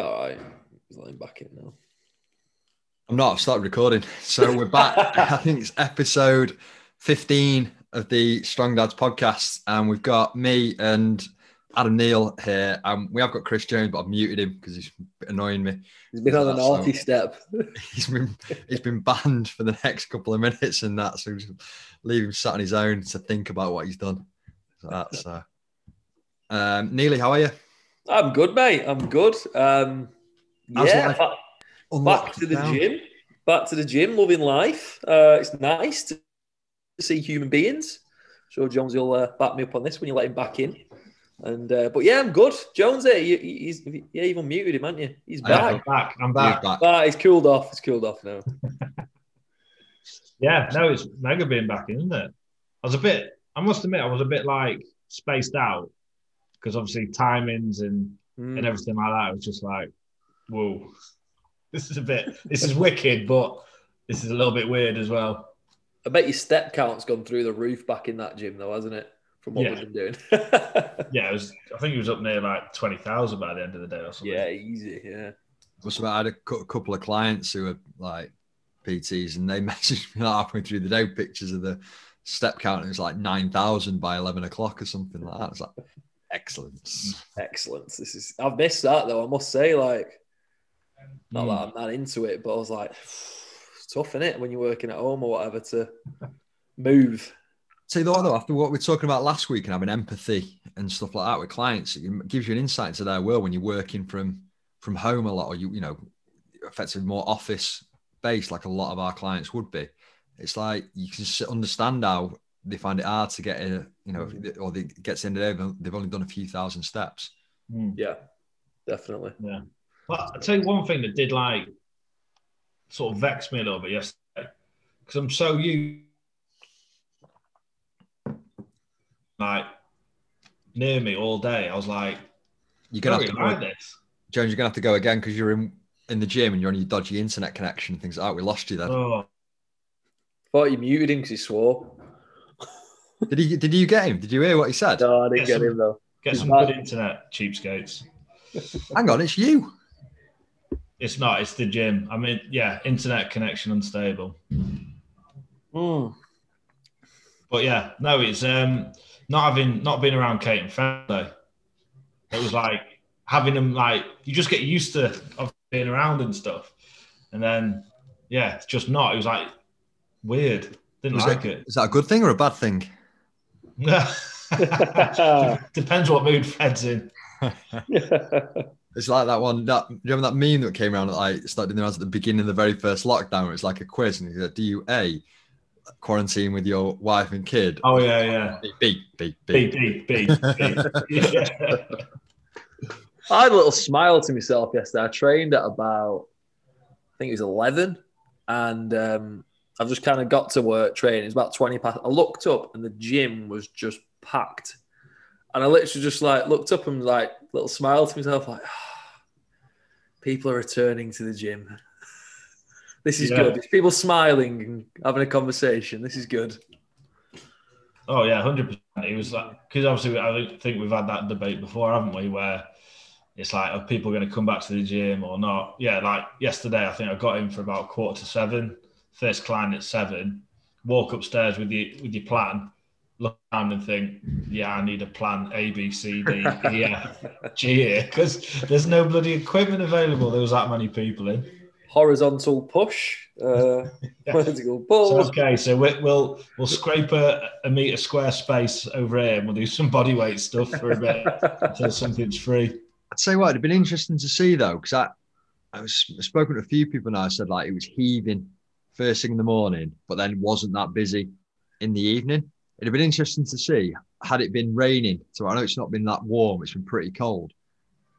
All right, he's letting back in now. I'm not. I've started recording. So we're back. I think it's episode 15 of the Strong Dads podcast. And we've got me and Adam Neal here. Um, we have got Chris Jones, but I've muted him because he's annoying me. He's been on a naughty so step. he's been he's been banned for the next couple of minutes and that. So just leave him sat on his own to think about what he's done. So that's uh um Neely, how are you? I'm good, mate. I'm good. Um yeah, back, back to the down? gym. Back to the gym, loving life. Uh, it's nice to see human beings. Sure, Jones will uh, back me up on this when you let him back in. And uh, but yeah, I'm good. Jones, here, he's yeah, you've unmuted him, haven't you? He's back. I'm back. I'm back. He's, back. Ah, he's cooled off. He's cooled off now. yeah, no, it's mega being back in, isn't it? I was a bit. I must admit, I was a bit like spaced out because obviously timings and mm. and everything like that. It was just like, whoa, this is a bit. This is wicked, but this is a little bit weird as well. I bet your step count's gone through the roof back in that gym, though, hasn't it? From what yeah. we've been doing. yeah, it was. I think it was up near like twenty thousand by the end of the day or something. Yeah, easy. Yeah. I had a couple of clients who were like PTs, and they messaged me like halfway through the day pictures of the step count. And it was like nine thousand by eleven o'clock or something like that. It's like excellence. Excellence. This is. I've missed that though. I must say, like, not mm. that I'm not into it, but I was like tough, isn't it, when you're working at home or whatever to move. See, though, though, after what we are talking about last week and having empathy and stuff like that with clients, it gives you an insight into their world when you're working from from home a lot, or you you know, effectively more office based, like a lot of our clients would be. It's like you can understand how they find it hard to get in, you know, mm. or they get to the end of the day, they've only done a few thousand steps. Mm. Yeah, definitely. Yeah. But I'll tell you one thing that did like sort of vex me a little bit yesterday because I'm so used like near me all day. I was like, you're gonna have to like this. Jones, you're gonna have to go again because you're in in the gym and you're on your dodgy internet connection. and Things like that. We lost you then. Oh. Thought you muted him because he swore. Did he? Did you get him? Did you hear what he said? No, I didn't get, get some, him though. Get He's some bad. good internet, cheapskates. Hang on, it's you. It's not. It's the gym. I mean, yeah, internet connection unstable. Mm. But yeah, no, it's um not having not being around Kate and family. It was like having them like you just get used to of being around and stuff, and then yeah, it's just not. It was like weird. Didn't was like it, it. Is that a good thing or a bad thing? Depends what mood Fred's in. It's like that one. That you remember that meme that came around that I started doing at the beginning of the very first lockdown. Where it's like a quiz, and he said, "Do you a quarantine with your wife and kid?" Oh yeah, yeah. B B B B B. I had a little smile to myself yesterday. I trained at about, I think it was eleven, and um, I've just kind of got to work training. It's about twenty past. I looked up, and the gym was just packed. And I literally just like looked up and like little smile to myself, like, oh, people are returning to the gym. this is yeah. good. It's people smiling and having a conversation. This is good. Oh yeah, hundred percent. It was like because obviously I think we've had that debate before, haven't we? Where it's like, are people going to come back to the gym or not? Yeah, like yesterday, I think I got in for about quarter to seven. First client at seven. Walk upstairs with your with your plan, look around and think, yeah, I need a plan A, B, C, D, E, F, G here because there's no bloody equipment available. There was that many people in. Horizontal push, uh, vertical pull. So, okay, so we, will we'll scrape a, a meter square space over here, and we'll do some body weight stuff for a bit until something's free. I'd say what it'd been interesting to see though, because I I was I've spoken to a few people now. I said like it was heaving first thing in the morning, but then wasn't that busy in the evening it'd have been interesting to see had it been raining. So I know it's not been that warm; it's been pretty cold.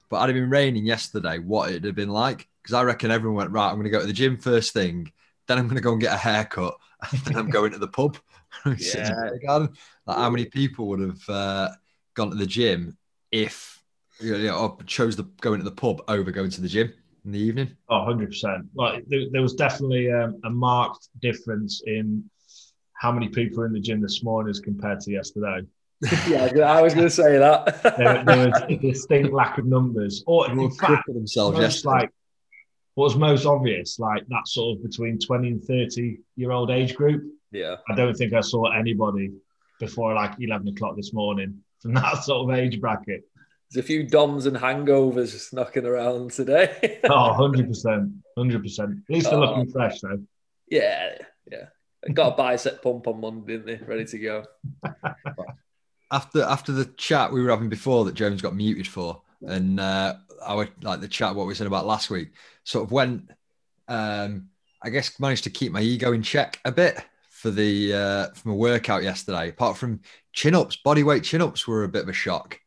But had it been raining yesterday, what it'd have been like? Because I reckon everyone went right. I'm going to go to the gym first thing, then I'm going to go and get a haircut, and then I'm going to the pub. yeah. like how many people would have uh, gone to the gym if you know, chose the going to the pub over going to the gym in the evening? Oh, 100%. Like there, there was definitely um, a marked difference in how many people in the gym this morning as compared to yesterday. yeah, I was going to say that. there, there, was a distinct lack of numbers. Or in fact, themselves most like what was most obvious, like that sort of between 20 and 30 year old age group. Yeah. I don't think I saw anybody before like 11 o'clock this morning from that sort of age bracket. There's a few DOMs and hangovers just knocking around today. oh, 100%. 100%. At least they're Oh. looking fresh, though. yeah, yeah. Got a bicep pump on Monday, didn't they? Ready to go. after after the chat we were having before that Jones got muted for, and uh, our like the chat what we said about last week, sort of went. Um, I guess managed to keep my ego in check a bit for the uh, from a workout yesterday. Apart from chin ups, body weight chin ups were a bit of a shock.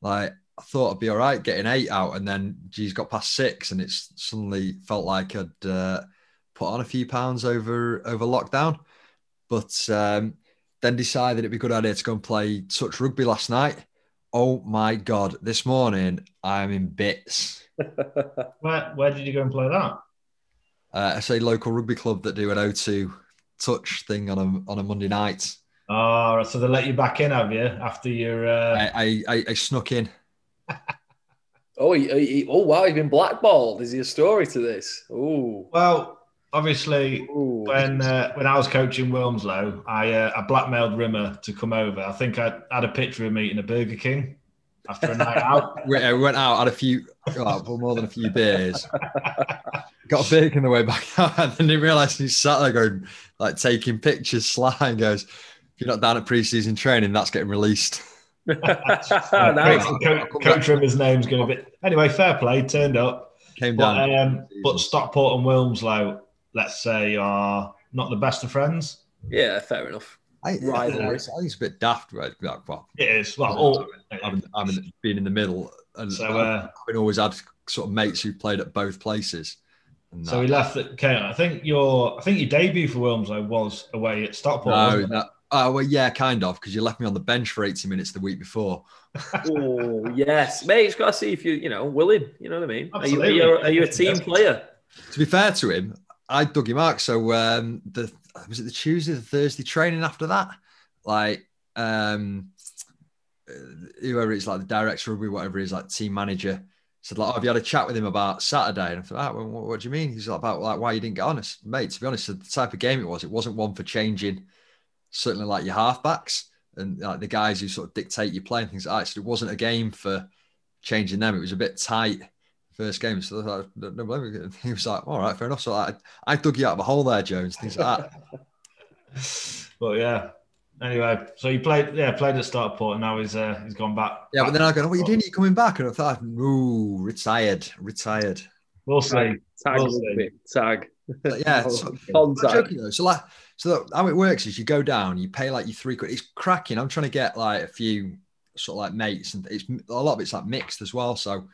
Like I thought I'd be all right getting eight out, and then geez, got past six, and it's suddenly felt like I'd uh, put on a few pounds over over lockdown. But um, then decided it'd be a good idea to go and play touch rugby last night. Oh my god! This morning I'm in bits. Where, where did you go and play that? Uh, I say local rugby club that do an O2 touch thing on a on a Monday night. Oh, right, so they let you back in, have you? After your. Uh... I, I, I, I snuck in. Oh, he, he, oh wow, he's been blackballed. Is there a story to this? Oh, Well, obviously, Ooh. when uh, when I was coaching Wilmslow, I uh, I blackmailed Rimmer to come over. I think I had a picture of me eating a Burger King after a night out. We, uh, went out, had a few, oh, well, more than a few beers. Got a beer on the way back out, and then he realised he sat there going, like taking pictures. Sly and goes, "If you're not down at pre-season training, that's getting released." nice. Coach, Coach, Coach Rimmer's name's going to be anyway. Fair play, turned up. Came down. But, um, but Stockport and Wilmslow, let's say, are not the best of friends. Yeah, fair enough. I, I, rivalry. I think it's a bit daft, right? Like, well, It is. Well, all, having, having been in the middle and So, uh, having always had sort of mates who played at both places. So that- we left at Kent. I think your I think your debut for Wilmslow was away at Stockport. no, wasn't it? no, oh well, yeah, kind of, because you left me on the bench for 80 minutes the week before. Oh yes, mate. It's got to see if you, you know, willing. You know what I mean? Are you, are Absolutely. you, are you a team player? To be fair to him, I dug him out. So um, the was it the Tuesday, the Thursday training after that, like um, whoever it's like the director of rugby, whatever it is, like team manager, said like, oh, "Have you had a chat with him about Saturday?" And I thought, oh, well, what, what do you mean? He's like, about like why you didn't get on us, mate. To be honest, the type of game it was, it wasn't one for changing. Certainly, like your halfbacks and like the guys who sort of dictate your play and things like that. So it wasn't a game for changing them. It was a bit tight first game. So was like, no, no, blame me. he was like, all right, fair enough. So I, I dug you out of a hole there, Jones. Things like that. But yeah. Anyway, so he played, yeah, played at Stockport, and now he's uh, he's gone back. Yeah, but then I go, what are you doing? Are you coming back? And I thought, ooh, retired, retired. we'll see. Tag, tag, We'll see. tag. But yeah, so, I'm joking though. So like, so how it works is you go down, you pay like your three quid. It's cracking. I'm trying to get like a few sort of like mates, and it's a lot of it's like mixed as well. So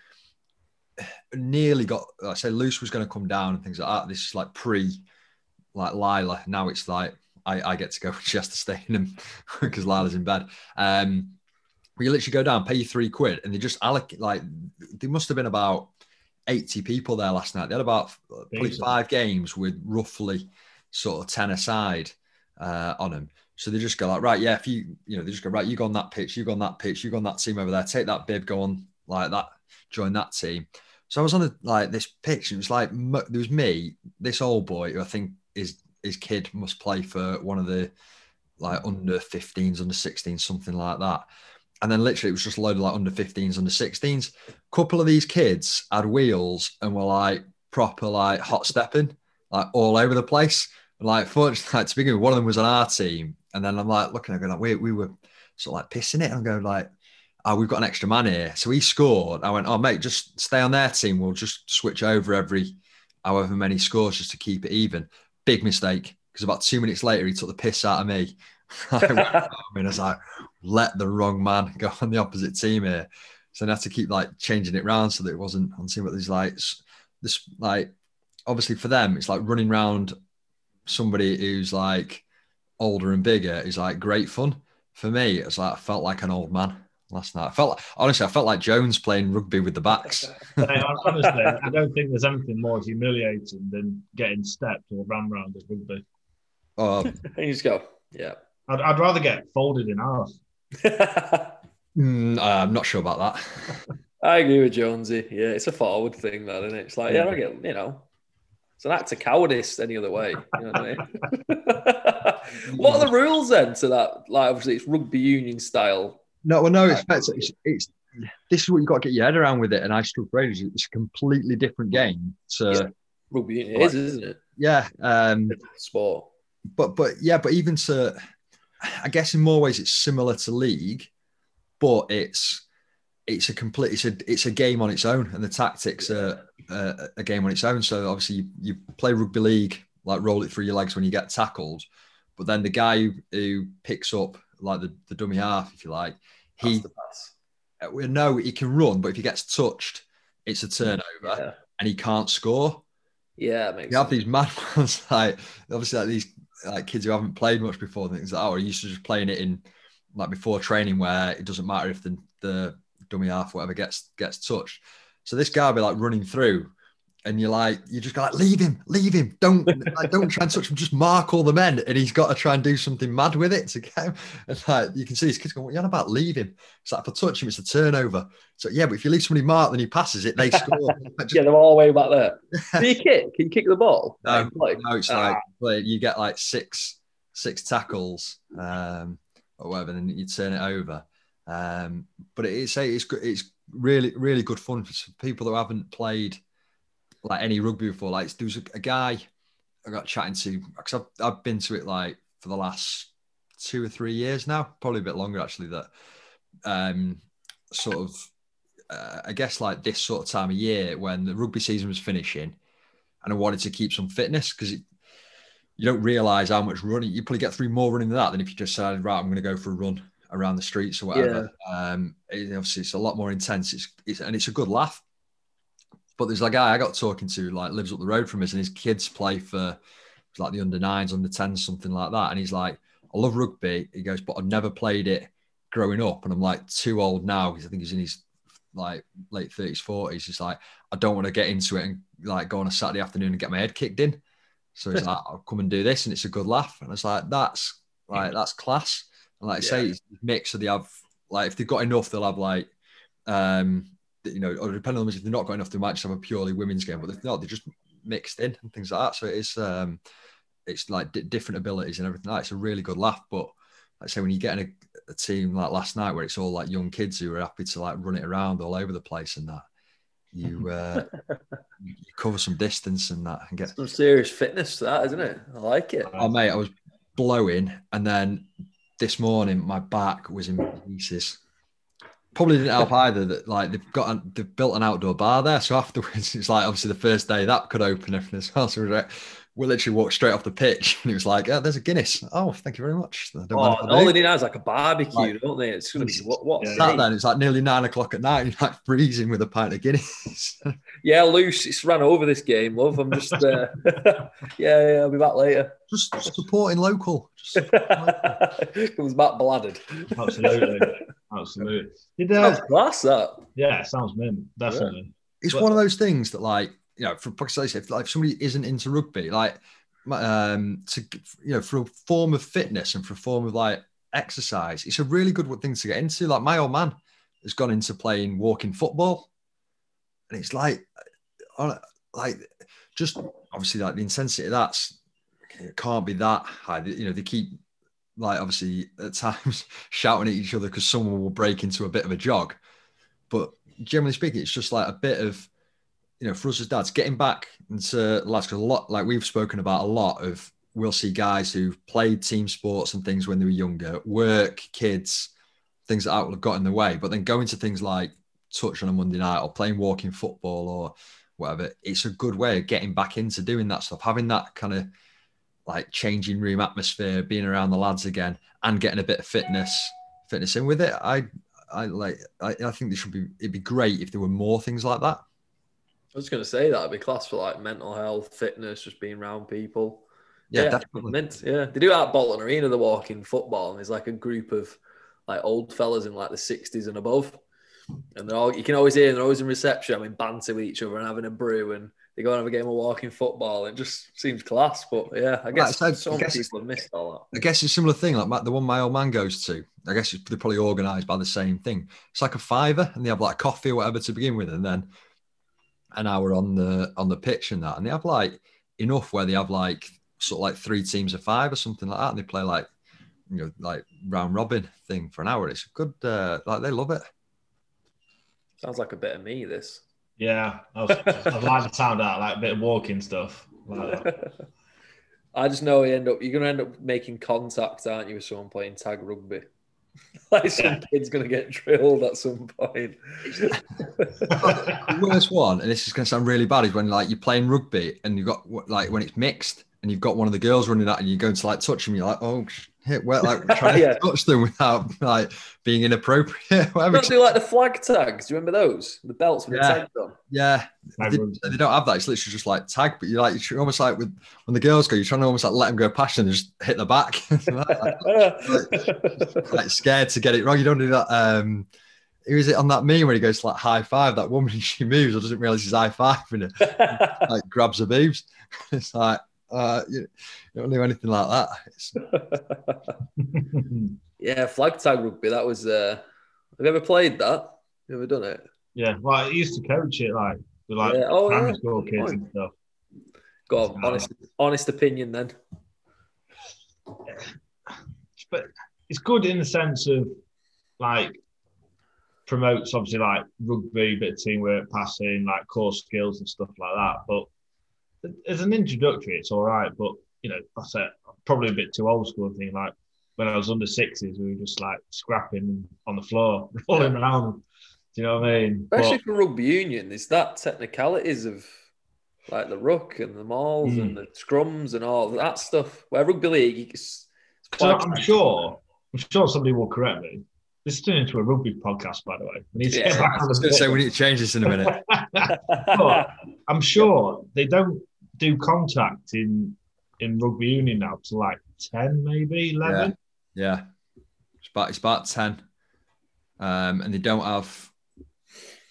nearly got. I say loose was going to come down and things like that. This is like pre, like Lila. Now it's like I, I get to go. She has to stay in them because Lila's in bed. Um, but you literally go down, pay you three quid, and they just allocate like there must have been about 80 people there last night. They had about uh, probably five games with roughly sort of 10 aside uh, on them. So they just go like, right, yeah, if you, you know, they just go, right, you go on that pitch, you go on that pitch, you go on that team over there, take that bib, go on like that, join that team. So I was on a, like this pitch, and it was like, there was me, this old boy who I think is, his kid must play for one of the like under 15s, under 16s, something like that. And then literally it was just loaded like under 15s, under 16s. couple of these kids had wheels and were like proper like hot stepping, like all over the place. Like fortunately, like, to begin with, one of them was on our team. And then I'm like looking, I go like, we, we were sort of like pissing it. And I'm going like, oh, we've got an extra man here. So he scored. I went, oh mate, just stay on their team. We'll just switch over every however many scores just to keep it even. Big mistake. Because about two minutes later, he took the piss out of me. I went home oh, and I was like, let the wrong man go on the opposite team here. So I had to keep like changing it around so that it wasn't on team. But there's like this, like obviously for them, it's like running around somebody who's like older and bigger is like great fun. For me, it's like I felt like an old man last night. I felt like, honestly, I felt like Jones playing rugby with the backs. Hey, honestly, I don't think there's anything more humiliating than getting stepped or ran round at rugby. Oh, you just go, yeah. I'd, I'd rather get folded in half. Mm, I'm not sure about that. I agree with Jonesy. Yeah, it's a forward thing, that isn't it? It's like, yeah, I get, you know, it's an act of cowardice any other way. You know what I mean? what are the rules then to that? Like, obviously, it's rugby union style. No, well, no, it's, it's, it's, this is what you've got to get your head around with it. And I still praise It's a completely different game. So Yeah. Rugby union is, isn't it? yeah, um, Sport. but but yeah, but even to, I guess in more ways it's similar to league, but it's it's a complete it's a it's a game on its own, and the tactics are a, a game on its own. So obviously you, you play rugby league, like roll it through your legs when you get tackled, but then the guy who, who picks up like the, the dummy half, if you like, he That's the pass. uh, we know he can run, but if he gets touched, it's a turnover, Yeah, and he can't score. yeah, it makes You have sense. these mad ones like obviously like these like kids who haven't played much before things like that, or are used to just playing it in like before training where it doesn't matter if the the dummy half whatever gets gets touched. So this guy will be like running through and you're like, you just go like, leave him, leave him. Don't like, don't try and touch him, just mark all the men. And he's got to try and do something mad with it to get him. And like you can see his kids going, What are you on about? Leave him. It's like if I touch him, it's a turnover. So yeah, but if you leave somebody marked then he passes it, they score. Just- Yeah, they're all the way back there. Do you kick? Can you kick the ball? No, Like, no, it's Ah. like you get like six six tackles um, or whatever, and then you turn it over. Um, but it's it's it's really really good fun for people who haven't played like any rugby before. Like there was a, a guy I got chatting to because I've I've been to it like for the last two or three years now, probably a bit longer actually. That um, sort of uh, I guess like this sort of time of year when the rugby season was finishing and I wanted to keep some fitness because you don't realize how much running you probably get through more running than that than if you just decided right I'm going to go for a run around the streets or whatever. Um, it, obviously it's a lot more intense. It's, it's and it's a good laugh. But there's a guy I got talking to like lives up the road from us and his kids play for like the under nines, under tens, something like that. And he's like, I love rugby. He goes, but I've never played it growing up, and I'm like too old now because I think he's in his like late thirties, forties. He's like, I don't want to get into it and like go on a Saturday afternoon and get my head kicked in. So he's like, I'll come and do this, and it's a good laugh. And it's like, that's like that's class. Like I say, it's mixed. So they have like if they've got enough, they'll have like um you know, or depending on if they've not got enough, they might just have a purely women's game. But if not, they're just mixed in and things like that. So it's um it's like di- different abilities and everything. Like. It's a really good laugh. But like I say, when you get in a, a team like last night where it's all like young kids who are happy to like run it around all over the place and that, you uh, you cover some distance and that and get. Some serious fitness to that, isn't it? I like it. Oh mate, I was blowing, and then this morning my back was in pieces. Probably didn't help either that like they've got an, they've built an outdoor bar there, so afterwards it's like obviously the first day that could open everything as well. So we, like, we literally walked straight off the pitch, and it was like, "Oh, there's a Guinness." Oh, thank you very much. I don't Oh, mind if I oh, all do. they need now is like a barbecue, Like- don't they? It's to be what? what Yeah. There, and it's like nearly nine o'clock at night, and you're like freezing with a pint of Guinness. Yeah, loose. It's ran over this game, love. I'm just, uh, yeah, yeah, I'll be back later. just supporting local. Just supporting local. Comes back blooded. Absolutely. Absolutely. Did, Sounds uh, class, that. yeah, it sounds mint. Definitely. it's But- one of those things that like you know for because if like if somebody isn't into rugby like um to you know for a form of fitness and for a form of like exercise it's a really good thing to get into like my old man has gone into playing walking football and it's like uh, like just obviously like the intensity that's it can't be that high you know they keep like obviously at times shouting at each other because someone will break into a bit of a jog but generally speaking, it's just like a bit of, you know, for us as dads, getting back into lads, because a lot, like we've spoken about a lot of, we'll see guys who've played team sports and things when they were younger, work, kids, things that that will have got in the way. But then going to things like touch on a Monday night or playing walking football or whatever, it's a good way of getting back into doing that stuff, having that kind of like changing room atmosphere, being around the lads again, and getting a bit of fitness, fitness in with it. I I like. I, I think there should be. It'd be great if there were more things like that. I was going to say that'd be class for like mental health, fitness, just being around people. Yeah, definitely. Mint, yeah, they do it at Bolton Arena. The walking football, and there's like a group of like old fellas in like the 60s and above. And they're all you can always hear they're always in reception. I mean, banter with each other and having a brew, and they go and have a game of walking football. It just seems class. But yeah, I guess Right, so some I guess- people have missed all I guess it's a similar thing, like my, the one my old man goes to. I guess they're probably organised by the same thing. It's like a fiver, and they have like coffee or whatever to begin with, and then an hour on the on the pitch and that, and they have like enough where they have like sort of like three teams of five or something like that, and they play like you know like round robin thing for an hour. It's good, uh, like they love it. That. Sounds like a bit of me. This. Yeah, I, was, I like the sound out, like a bit of walking stuff. Like. I just know you end up you're gonna end up making contact, aren't you, with someone playing tag rugby? like some Yeah. kid's gonna get drilled at some point. The worst one, and this is going to sound really bad, is when like you're playing rugby and you've got like when it's mixed and you've got one of the girls running out and you're going to like touch them, you're like, oh, shit, well, like trying Yeah. to touch them without like being inappropriate. Whatever. Don't do like the flag tags. Do you remember those? The belts with Yeah. the tags on. Yeah, they, they don't have that. It's literally just like tag, but you're like you're almost like with when the girls go, you're trying to almost like let them go past and just hit the back. like, like scared to get it wrong. You don't do that. Um, who is it on that meme where he goes to like high five that woman and she moves or doesn't realize he's high fiving her, like grabs her boobs. It's like uh, you, you don't do anything like that. Yeah, flag tag rugby. That was. Uh, have you ever played that? You ever done it? yeah, well, I used to coach it like with like Yeah, oh, primary yeah. school kids point. and stuff. Go on, honest, honest opinion then. but it's good in the sense of like promotes obviously like rugby, bit of teamwork, passing, like core skills and stuff like that. But as an introductory, it's all right. But you know, I said I'm probably a bit too old school thing. Like when I was under sixes, we were just like scrapping on the floor, rolling around. Do you know what I mean? Especially But- for rugby union, there's that technicalities of like the ruck and the mauls Mm. and the scrums and all that stuff. Where rugby league, you- it's, it's So I'm sure, I'm sure somebody will correct me. This is turning into a rugby podcast, by the way. We need to Yeah, get back I was going to say we need to change this in a minute. But I'm sure they don't do contact in in rugby union now to like ten, maybe eleven. Yeah, it's about it's about ten, um, and they don't have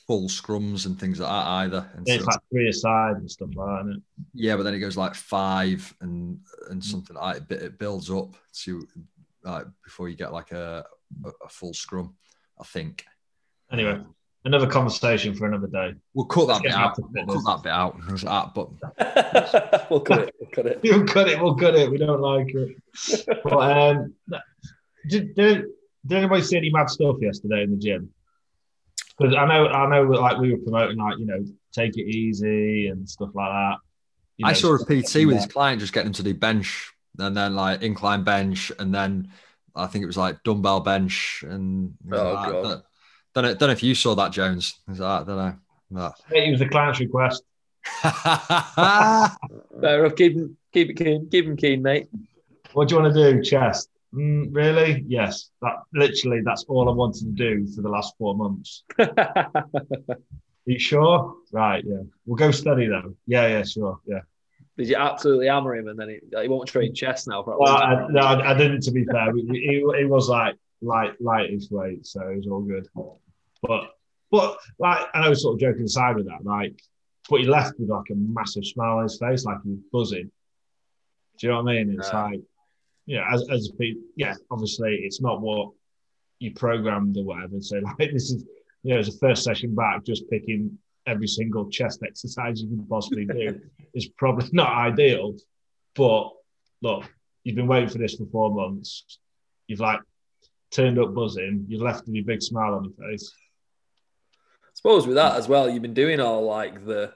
full scrums and things like that either. And It's so- like three aside and stuff like that. Yeah, but then it goes like five and and something like it, it builds up to like before you get like a a, a full scrum. I think Anyway, another conversation for another day. we'll cut that bit out. We'll fitness. cut that bit out. That, but we'll cut it. We'll cut it. We'll cut it. We'll cut it. We don't like it. But um, did, did, did anybody see any mad stuff yesterday in the gym? Because I know, I know, like we were promoting, like you know, take it easy and stuff like that. You I saw a PT with that. his client just getting him to do bench and then like incline bench and then I think it was like dumbbell bench and Oh, like, God. Don't, don't know, don't know if you saw that Jones. It was like, I don't know. But- It was a client's request. Fair enough. Keep him, keep it keen. Keep him keen, mate. What do you want to do? Chest? Mm, really? Yes. That literally, that's all I wanted to do for the last four months. Are you sure? Right. Yeah. We'll go steady though. Yeah. Yeah. Sure. Yeah. Did you absolutely hammer him and then he, he won't train chest now? Probably. Well, I, no, I, I didn't. To be fair, he, he, he was like light, lightish weight, so it was all good. But, but like, I know, sort of joking aside with that, like, but he left with like a massive smile on his face, like he was buzzing. Do you know what I mean? It's Yeah. like, yeah, as as a yeah, obviously it's not what you programmed or whatever. So like, this is you know, as a first session back, just picking every single chest exercise you can possibly do is probably not ideal. But look, you've been waiting for this for four months. You've like turned up buzzing. You've left with a big smile on your face. Suppose with that as well, you've been doing all like the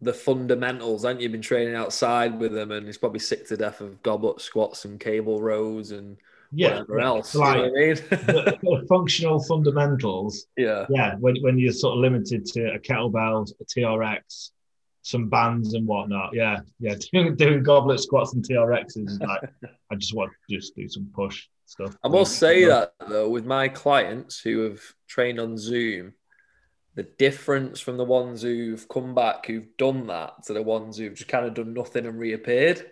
the fundamentals, haven't you? Been training outside with them, and he's probably sick to death of goblet squats and cable rows and Yeah, whatever else. like you know what I mean? the, the functional fundamentals. yeah. Yeah, when, when you're sort of limited to a kettlebell, a TRX, some bands and whatnot. Yeah, yeah, doing, doing goblet squats and TRXs is like I just want to just do some push stuff. I must say that though, with my clients who have trained on Zoom, the difference from the ones who've come back who've done that to the ones who've just kind of done nothing and reappeared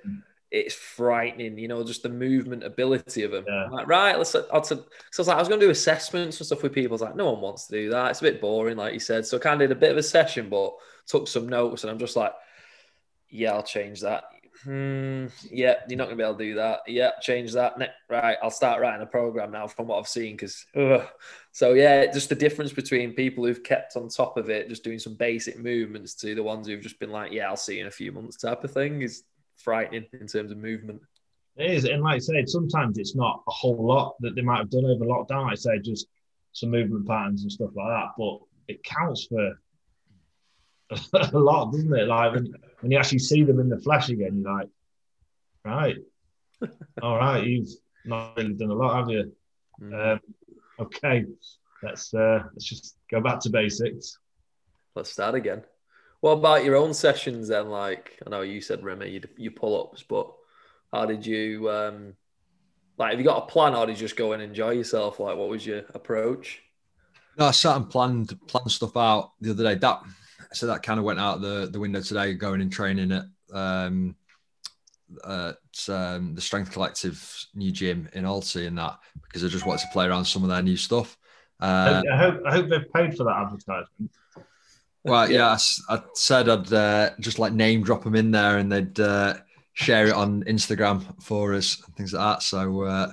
it's frightening, you know, just the movement ability of them. Yeah. Like, right, let's. I'd, so I was like, I was going to do assessments and stuff with people. I was like, no one wants to do that. It's a bit boring, like you said. So I kind of did a bit of a session, but took some notes, and I'm just like, yeah, I'll change that. Hmm, yeah, you're not going to be able to do that. Yeah, change that. Right, I'll start writing a program now from what I've seen because. So yeah, just the difference between people who've kept on top of it, just doing some basic movements, to the ones who've just been like, yeah, I'll see you in a few months type of thing is frightening in terms of movement. It is, and like I said, sometimes it's not a whole lot that they might have done over lockdown. Like I say, just some movement patterns and stuff like that. But it counts for a lot, doesn't it? Like when, when you actually see them in the flesh again, you're like, right, all right, you've not really done a lot, have you? Mm. Um, okay, let's uh, let's just go back to basics. Let's start again. What about your own sessions then? Like I know you said Remy, you you pull ups, but how did you um like? Have you got a plan, or did you just go and enjoy yourself? Like, what was your approach? No, I sat and planned planned stuff out the other day. That so that kind of went out the the window today. Going and training at um, at um, the Strength Collective new gym in Alty and that because I just wanted to play around some of their new stuff. Uh, I hope I hope they've paid for that advertisement. well, yeah, I said I'd uh, just like name drop them in there and they'd uh, share it on Instagram for us and things like that. So uh,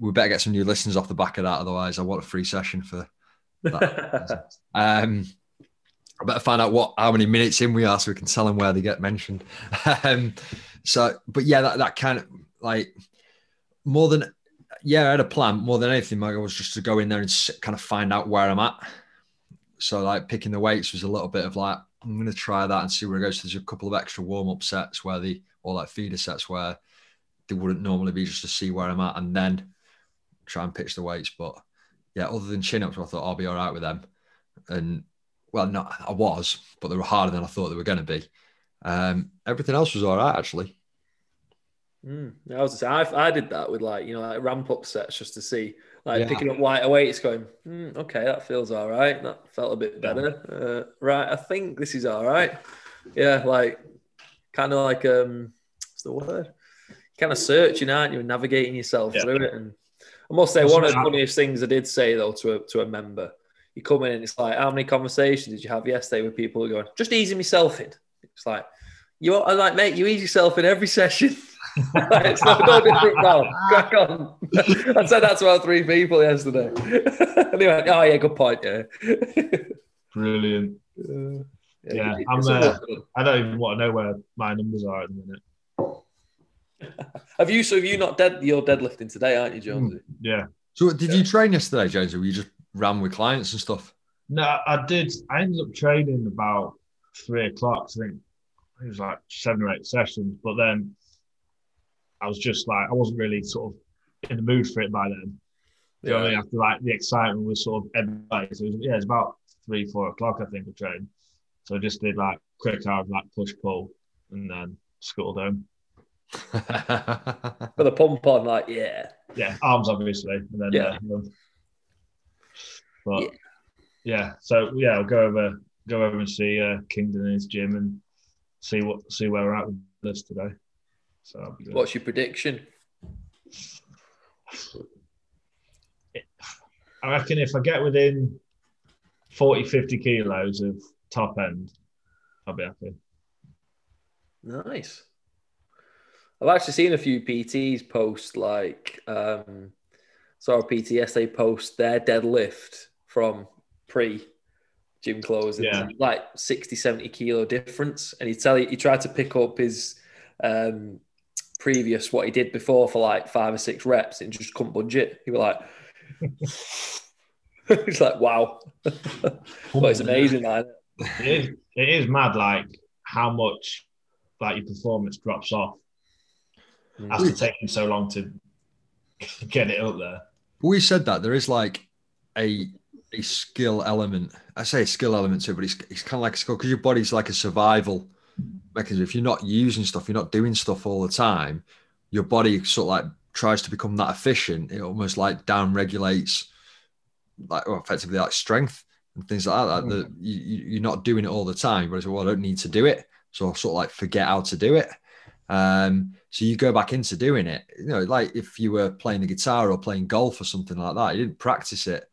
we better get some new listeners off the back of that. Otherwise, I want a free session for that. Um, I better find out what how many minutes in we are so we can tell them where they get mentioned. um, so, but yeah, that, that kind of like more than yeah, I had a plan. More than anything, my goal was just to go in there and s- kind of find out where I'm at. So, like picking the weights was a little bit of like I'm going to try that and see where it goes. So there's a couple of extra warm up sets where the or like feeder sets where they wouldn't normally be just to see where I'm at and then try and pitch the weights. But yeah, other than chin ups, I thought I'll be all right with them. And well, no, I was, but they were harder than I thought they were going to be. Um, everything else was all right, actually. Mm, I was say I, I did that with like you know like ramp up sets just to see like Yeah. picking up lighter weights, going mm, okay that feels all right. That felt a bit better. Uh, right, I think this is all right. Yeah, like kind of like um, what's the word? Kind of searching, aren't you, and navigating yourself Yeah. through it. And I must say, That's one of the funniest things I did say though to a to a member, you come in and it's like, how many conversations did you have yesterday with people who are going, just easing myself in? It's like you, I'm like, mate, you ease yourself in every session. it's no, no different now. Crack on. I said that to about three people yesterday. and they went, oh, yeah, good point. Yeah. Brilliant. Uh, Yeah, it- I'm, uh. I don't even want to know where my numbers are at the minute. Have you, so have you not dead, you're deadlifting today, aren't you, Jonesy? Yeah. So, did you train yesterday, Jones, or were you just ran with clients and stuff? No, I did. I ended up training about three o'clock. I think it was like seven or eight sessions, but then I was just like, I wasn't really sort of in the mood for it by then. Do you know I mean? After like the excitement was sort of ebbing away. So it was, yeah, it's about three, four o'clock, I think, I trained. So I just did like quick hard, like push pull, and then scuttled home. For the pump on, like, yeah. Yeah, arms obviously, and then Yeah. uh, home. But yeah. so yeah, I'll go over go over and see uh, Kingdon in his gym and see what see where we're at with this today. So be good. What's your prediction? I reckon if I get within 40, 50 kilos of top end, I'll be happy. Nice. I've actually seen a few PTs post like um saw a PT yesterday post their deadlift from pre gym closing. Yeah. Like 60, 70 kilo difference. And he tell you he tried to pick up his um previous what he did before for like five or six reps and just couldn't budge it. He was like He's like, wow. but it's amazing, man. It is, it is mad, like how much like your performance drops off after taking so long to get it up there. we said that there is like a a skill element. I say a skill element to it, but it's, it's kind of like a skill because your body's like a survival mechanism. If you're not using stuff, you're not doing stuff all the time, your body sort of like tries to become that efficient. It almost like down regulates, like well, effectively like strength and things like that. That you, you- you're not doing it all the time, but it's well, I don't need to do it, so I sort of like forget how to do it. Um, so you go back into doing it. You know, like if you were playing the guitar or playing golf or something like that, you didn't practice it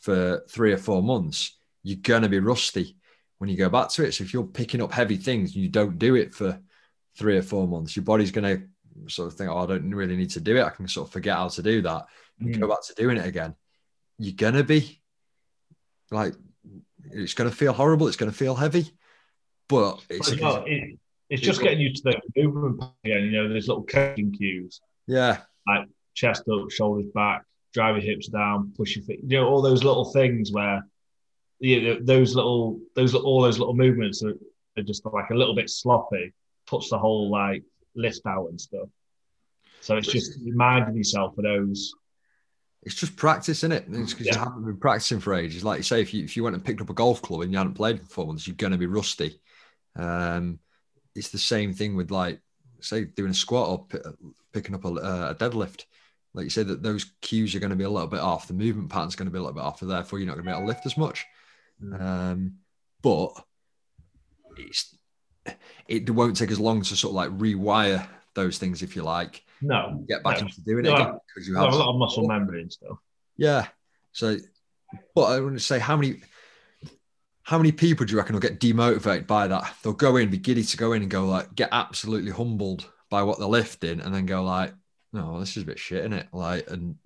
for three or four months. You're gonna be rusty when you go back to it. So if you're picking up heavy things and you don't do it for three or four months, your body's gonna sort of think, "Oh, I don't really need to do it. I can sort of forget how to do that." Mm. Go back to doing it again. You're gonna be like, it's gonna feel horrible. It's gonna feel heavy, but it's But, well, it, it's just getting used to the movement again. You know, there's little coaching cues, yeah, Like chest up, shoulders back, drive your hips down, push your feet. You know, all those little things where you know, those little, those all those little movements are, are just like a little bit sloppy. Puts the whole like lift out and stuff. So it's just reminding yourself of those. it's just practice, isn't it? It's because you haven't been practicing for ages. Like you say, if you if you went and picked up a golf club and you hadn't played for four months, you're gonna be rusty. Um, it's the same thing with like say doing a squat or pi- picking up a, uh, a deadlift. Like you say that those cues are going to be a little bit off. The movement pattern's going to be a little bit off, and therefore you're not going to be able to lift as much. Um, but it's it won't take as long to sort of like rewire those things if you like. No, Get back no. into doing No, it again because you You have have a lot of muscle memory and stuff. yeah. So, but I want to say how many, how many people do you reckon will get demotivated by that? They'll go in, be giddy to go in and go like, get absolutely humbled by what they're lifting, and then go like, no, this is a bit shit, isn't it? Like, and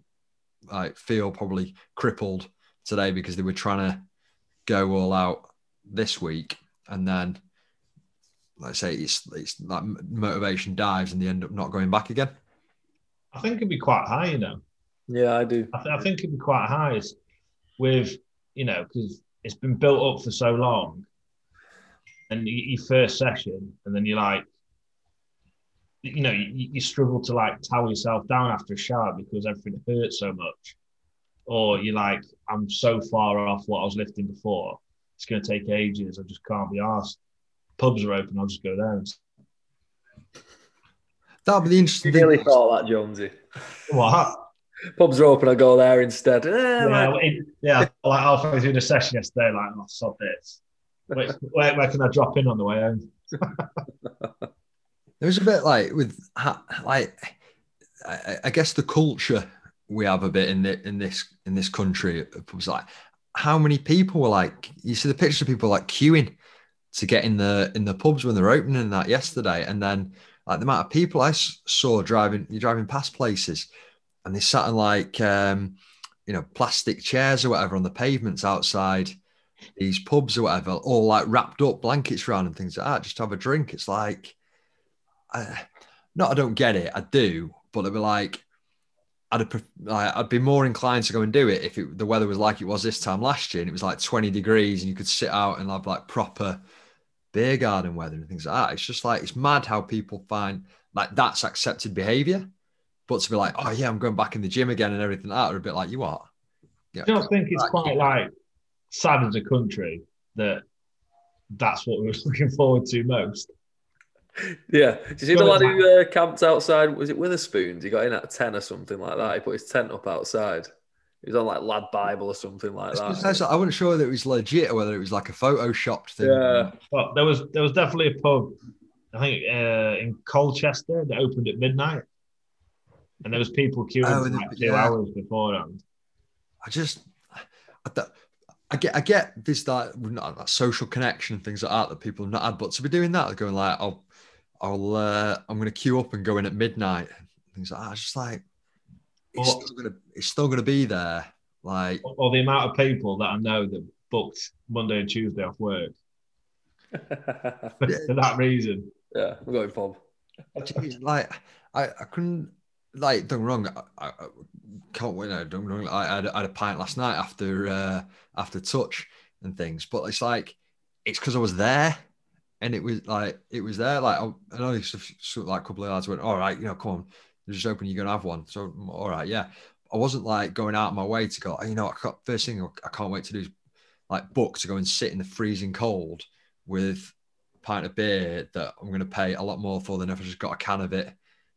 like feel probably crippled today because they were trying to go all out this week, and then, like I say, it's it's like motivation dives, and they end up not going back again. I think it'd be quite high, you know. Yeah, I do. I, th- I think it'd be quite high as- with, you know, because it's been built up for so long. And y- your first session, and then you're like, you know, you, you struggle to like towel yourself down after a shower because everything hurts so much. Or you're like, I'm so far off what I was lifting before. It's going to take ages. I just can't be asked. Pubs are open. I'll just go there. And... That'll be the interesting You really thing. thought that, Jonesy. What? Pubs are open. I go there instead. Eh, Yeah, like- it, yeah. Like halfway through the session yesterday, like, oh, stop this. Wait, where, where can I drop in on the way home? There was a bit like with like I, I guess the culture we have a bit in the, in this in this country was like how many people were like you see the pictures of people like queuing to get in the in the pubs when they're opening that yesterday and then like the amount of people I saw driving you're driving past places and they sat in like um you know plastic chairs or whatever on the pavements outside these pubs or whatever all like wrapped up blankets around and things like that just to have a drink. It's like I, not I don't get it, I do, but it'd be like I'd I'd be more inclined to go and do it if it, the weather was like it was this time last year and it was like 20 degrees and you could sit out and have like proper beer garden weather and things like that. It's just like it's mad how people find like that's accepted behavior, but to be like, oh yeah, I'm going back in the gym again and everything like that, are a bit like you are. Yeah, I don't think it's quite like sad as a country that that's what we were looking forward to most. Yeah. Did you see the lad who uh, camped outside? Was it Wetherspoons? He got in at 10 or something like that. He put his tent up outside. He was on like Lad Bible or something like that. gonna I wasn't sure whether it was legit or whether it was like a photoshopped thing. Yeah. But there was there was definitely a pub, I think uh, in Colchester that opened at midnight, and there was people queuing Oh, for and the- like two yeah. hours beforehand. I just, I, don't- I get, I get this that, not that social connection and things like that that people have not had, but to be doing that, going like, I'll, I'll, uh, I'm going to queue up and go in at midnight, and things like that. It's just like, it's Well- still going to, it's still going to be there. Like, Or the amount of people that I know that booked Monday and Tuesday off work for that reason. yeah, I'm going pub. geez, like, I, I couldn't, like, don't wrong, I, I, I can't wait. No, don't get me wrong. I had, I had a pint last night after, uh, after touch and things, but it's like, it's because I was there. And it was like it was there. Like I, I know sort of- sort of like a couple of lads went, "All right, you know, come on, they're just open. You're gonna have one." So all right, yeah. I wasn't like going out of my way to go. "Oh, You know, I can't, first thing I can't wait to do is like book to go and sit in the freezing cold with a pint of beer that I'm going to pay a lot more for than if I just got a can of it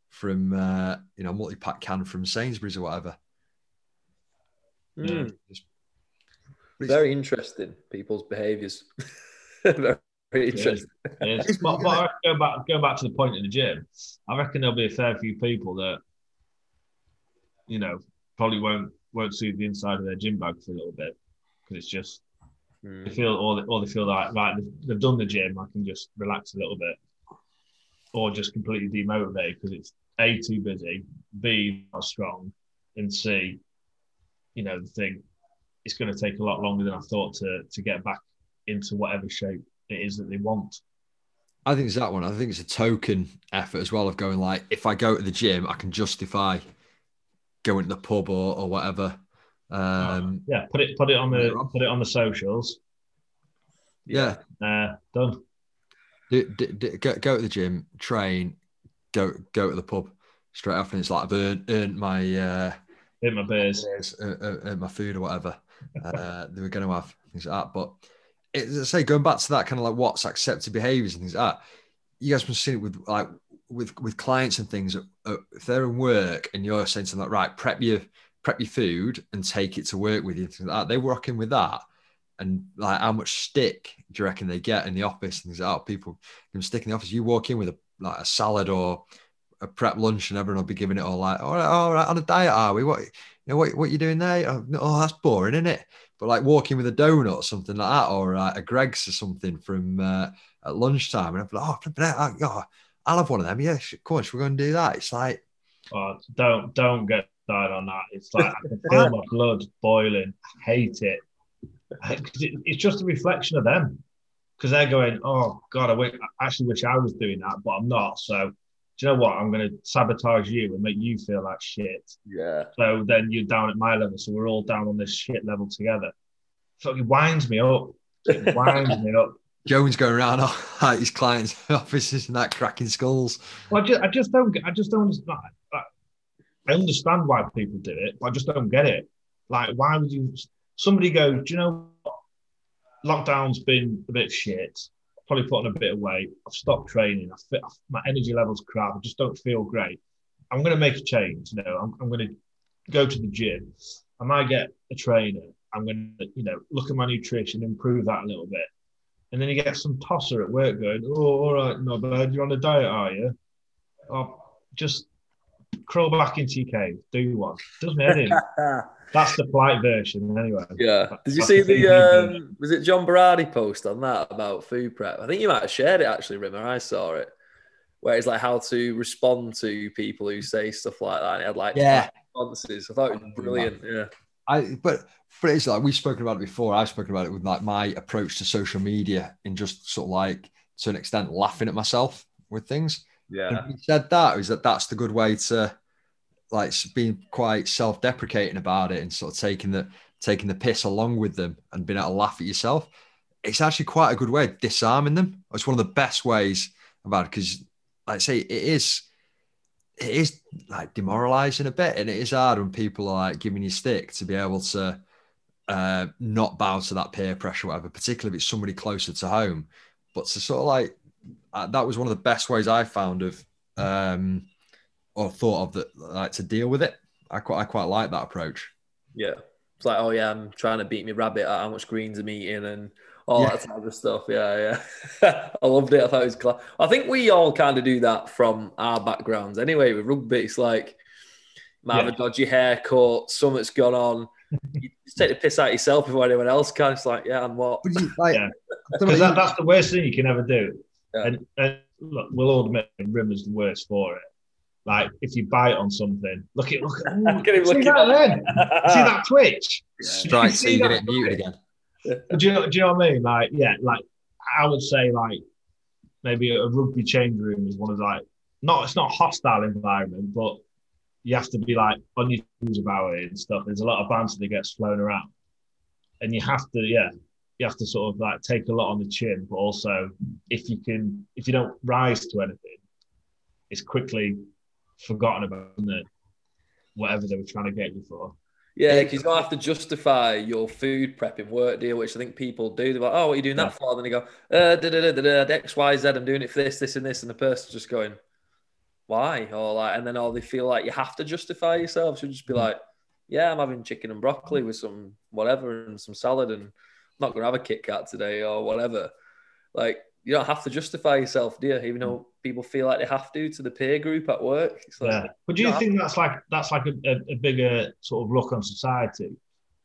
from uh, you know multi pack can from Sainsbury's or whatever. Yeah. Mm, Just- very interesting, people's behaviours. very Is. interesting. It is. But, but going back, going back to the point in the gym, I reckon there'll be a fair few people that, you know, probably won't won't see the inside of their gym bag for a little bit because it's just Mm. they feel or they, or they feel like right they've, they've done the gym, I can just relax a little bit, or just completely demotivated because it's a too busy, b not strong, and c, you know, the thing it's going to take a lot longer than I thought to to get back into whatever shape it is that they want. I think it's that one. I think it's a token effort as well of going like, if I go to the gym, I can justify going to the pub or, or whatever. Um, Yeah, put it put it on the put it on the socials. yeah, Uh, done. do, do, do- go, go to the gym, train, go go to the pub straight off, and it's like I've earned, earned my uh, Hit my beers. uh, uh, my food or whatever. Uh, they were going to have things like that, but as I say, going back to that kind of like what's accepted behaviors and things like that. You guys must seen it with like with with clients and things. If they're in work and you're saying something like, right, prep your prep your food and take it to work with you, like that. They were rocking with that. And like, how much stick do you reckon they get in the office? And things like that. People can stick in the office. You walk in with a like a salad or a prep lunch, and everyone will be giving it all like, all right, all right, on a diet, are we? What you know, what what you doing there? Oh, oh, that's boring, isn't it? But like walking with a donut or something like that, or uh, a Greggs or something from uh, at lunchtime, and I'm like, oh, oh, I'll have one of them. Yeah, of course, we're going to do that. It's like, Oh, don't don't get started on that. It's like I can feel my blood boiling. I hate it. It- It's just a reflection of them because they're going, "Oh God, I, wish, I actually wish I was doing that, but I'm not." So, do you know what? I'm going to sabotage you and make you feel like shit. Yeah. So then you're down at my level, so we're all down on this shit level together. So it winds me up. It winds me up. Jones going around at his clients' offices and that cracking skulls. Well, I just, I just don't, I just don't understand. I, I understand why people do it, but I just don't get it. Like, why would you? Somebody goes, do you know what? Lockdown's been a bit shit. Probably put on a bit of weight. I've stopped training. I fit, my energy level's crap. I just don't feel great. I'm going to make a change. You know, I'm, I'm going to go to the gym. I might get a trainer. I'm going to, you know, look at my nutrition, improve that a little bit. And then you get some tosser at work going, oh, all right, no bad. You're on a diet, are you? Oh, just crawl back into your cave, do one. Doesn't head in. That's the polite version, anyway. Yeah. Did you see the the um, was it John Berardi post on that about food prep? I think you might have shared it actually, Rimmer. I saw it. Where it's like how to respond to people who say stuff like that. And it had like Yeah. responses. I thought it was brilliant. Yeah. I but but it's like we've spoken about it before. I've spoken about it with like my approach to social media and just sort of like to an extent laughing at myself with things. Yeah. He said that is that that's the good way to like being quite self-deprecating about it and sort of taking the taking the piss along with them and being able to laugh at yourself. It's actually quite a good way of disarming them. It's one of the best ways about it because, like I say, it is it is like demoralizing a bit and it is hard when people are like giving you stick to be able to uh, not bow to that peer pressure, whatever, particularly if it's somebody closer to home. But to sort of like uh, that was one of the best ways I found of um, or thought of that like to deal with it. I quite I quite like that approach. Yeah. It's like, oh yeah, I'm trying to beat me rabbit at how much greens I'm eating and all Yeah. that type of stuff. Yeah, yeah. I loved it. I thought it was class. I think we all kind of do that from our backgrounds anyway. With rugby, it's like might have Yeah. a dodgy haircut, something's gone on. You just take the piss out yourself before anyone else can. It's like, yeah, and what? But you, like, Yeah. I don't know, that, that's the worst thing you can ever do. Yeah. And, and look, we'll all admit Rimmer's the worst for it. Like if you bite on something, look at look at Look at him see that at- then. See that twitch? strike so See you get that it muted again. Do you, know, do you know what I mean? Like, yeah, like I would say, like maybe a rugby change room is one of like not it's not a hostile environment, but you have to be like on your toes about it and stuff. There's a lot of banter that gets flown around, and you have to, yeah, you have to sort of like take a lot on the chin, but also if you can, if you don't rise to anything, it's quickly forgotten about it? whatever they were trying to get you for. Yeah, because you don't have to justify your food prepping work deal, which I think people do. They're like, oh, what are you doing Yeah. that for? Then they go, uh, da, da, da, da, da, X, Y, Z, I'm doing it for this, this, and this. And the person's just going, why? Or like, and then all they feel like you have to justify yourself. So just be Mhm. like, yeah, I'm having chicken and broccoli with some whatever and some salad and not going to have a Kit Kat today or whatever. Like, you don't have to justify yourself, do you? Even though people feel like they have to to the peer group at work. Like, yeah. But do you, think that's like that's like a, a, a, bigger sort of look on society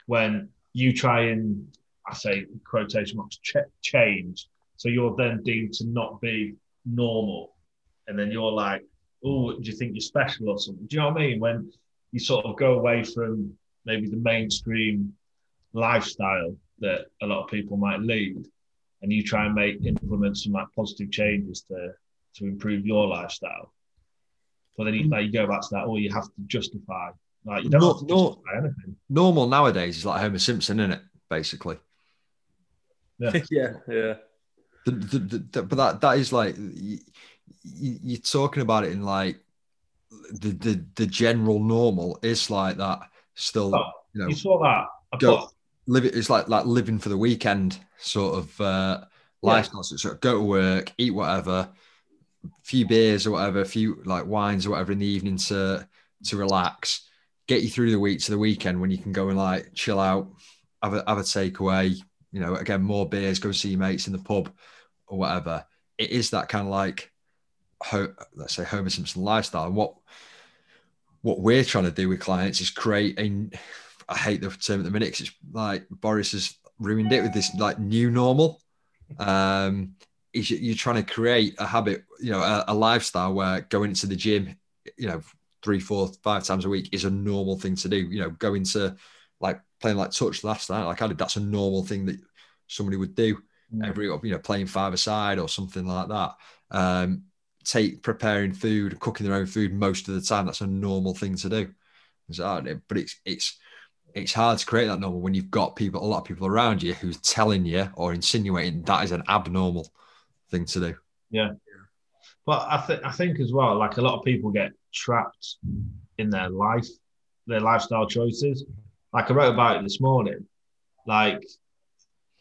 when you try and I say quotation marks ch- change, so you're then deemed to not be normal, and then you're like, oh, do you think you're special or something? Do you know what I mean? When you sort of go away from maybe the mainstream lifestyle that a lot of people might lead and you try and make implement some like positive changes to to improve your lifestyle. But then you, mm. like, you go back to that, or you have to justify. Like you don't no, have to justify anything. Normal nowadays is like Homer Simpson, isn't it? Basically. Yeah, yeah, yeah. The, the, the, but that that is like you, you're talking about it in like the the the general normal is like that. Still, oh, you know, you saw that. I go, live it. It's like like living for the weekend sort of uh, lifestyle. Yeah. So go to work, eat whatever, a few beers or whatever, a few like wines or whatever in the evening to to relax, get you through the week to the weekend when you can go and like chill out, have a have a takeaway. You know, again, more beers, go see your mates in the pub or whatever. It is that kind of like, let's say, Homer Simpson lifestyle. And what what we're trying to do with clients is create a. I hate the term at the minute because it's like Boris has ruined it with this like new normal. Um, is you're trying to create a habit, you know, a, a, lifestyle where going into the gym, you know, three, four, five times a week is a normal thing to do. You know, going to like playing like touch last night, like I did, that's a normal thing that somebody would do mm. every, you know, playing five aside or something like that. Um, take preparing food, cooking their own food most of the time. That's a normal thing to do. So, but it's it's it's hard to create that normal when you've got people, a lot of people around you who's telling you or insinuating that is an abnormal thing to do. Yeah. But I think I think as well, like a lot of people get trapped in their life, their lifestyle choices. Like I wrote about it this morning. Like,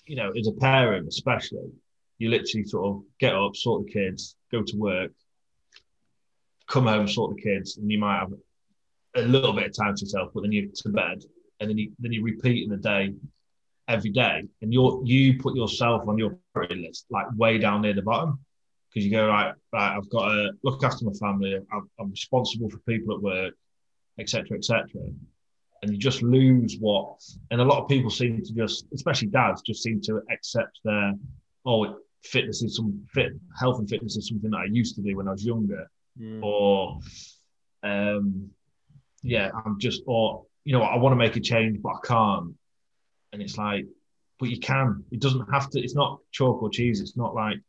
you know, as a parent, especially, you literally sort of get up, sort the kids, go to work, come home, sort the kids, and you might have a little bit of time to yourself, but then you're to bed, and then you then you repeat in the day every day, and you you put yourself on your priority list like way down near the bottom because you go right, right. I've got to look after my family. I'm, I'm responsible for people at work, etc., etc. And you just lose what. And a lot of people seem to just, especially dads, just seem to accept their oh, fitness is some fit health and fitness is something that I used to do when I was younger, mm. or um, yeah, I'm just or you know, I want to make a change, but I can't. And it's like, but you can. It doesn't have to. It's not chalk or cheese. It's not like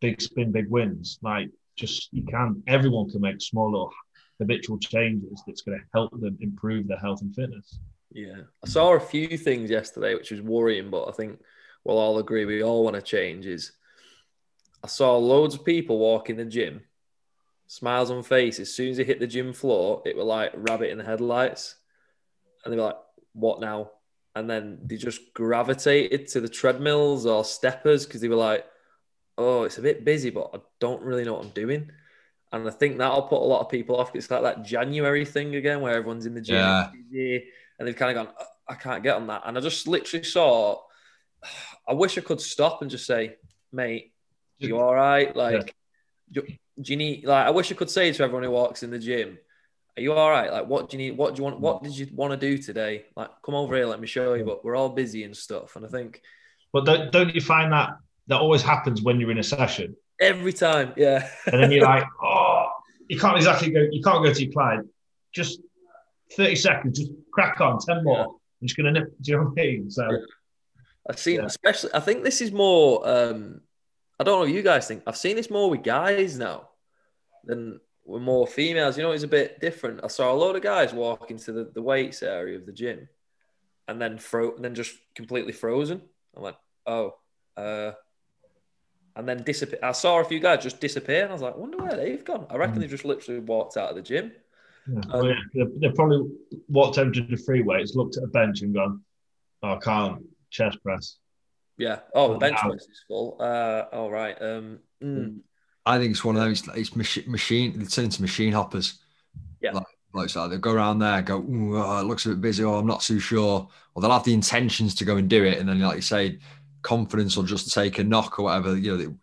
big spin, big wins. Like just you can. Everyone can make small little habitual changes that's going to help them improve their health and fitness. Yeah, I saw a few things yesterday, which was worrying, but I think we'll all agree we all want to change. Is I saw loads of people walk in the gym, smiles on face. As soon as they hit the gym floor, it were like rabbit in the headlights and they were like, "What now?" And then they just gravitated to the treadmills or steppers because they were like, "Oh, it's a bit busy, but I don't really know what I'm doing." And I think that'll put a lot of people off. It's like that January thing again, where everyone's in the gym yeah. and they've kind of gone, uh, "I can't get on that." And I just literally saw. I wish I could stop and just say, "Mate, you all right?" Like, yeah. do, do you need? Like, I wish I could say to everyone who walks in the gym, are you all right? Like, what do you need? What do you want? What did you want to do today? Like, come over here, let me show you. But we're all busy and stuff. And I think, but don't, don't you find that that always happens when you're in a session? Every time, yeah. and then you're like, oh, you can't exactly go. You can't go to your client. Just thirty seconds. Just crack on. Ten more. Yeah. I'm just gonna nip. Do you know what I mean? So. Yeah. I've seen, yeah. especially. I think this is more. um I don't know what you guys think. I've seen this more with guys now than were more females. You know, it's a bit different. I saw a load of guys walk into the, the weights area of the gym and then fro and then just completely frozen. I went, oh, uh, and then disappear. I saw a few guys just disappear, and I was like, I wonder where they've gone. I reckon mm. they just literally walked out of the gym. Yeah. Um, yeah. They probably walked over to the free weights, looked at a bench, and gone, "Oh, I can't chest press." Yeah. Oh, the bench press is full. Uh, all right. Um, mm. I think it's one of those. It's machine. machine they turn into machine hoppers. Yeah. Like, like so they go around there, go, oh, it looks a bit busy, or I'm not too sure, or they'll have the intentions to go and do it, and then, like you say, confidence will just take a knock or whatever. You know,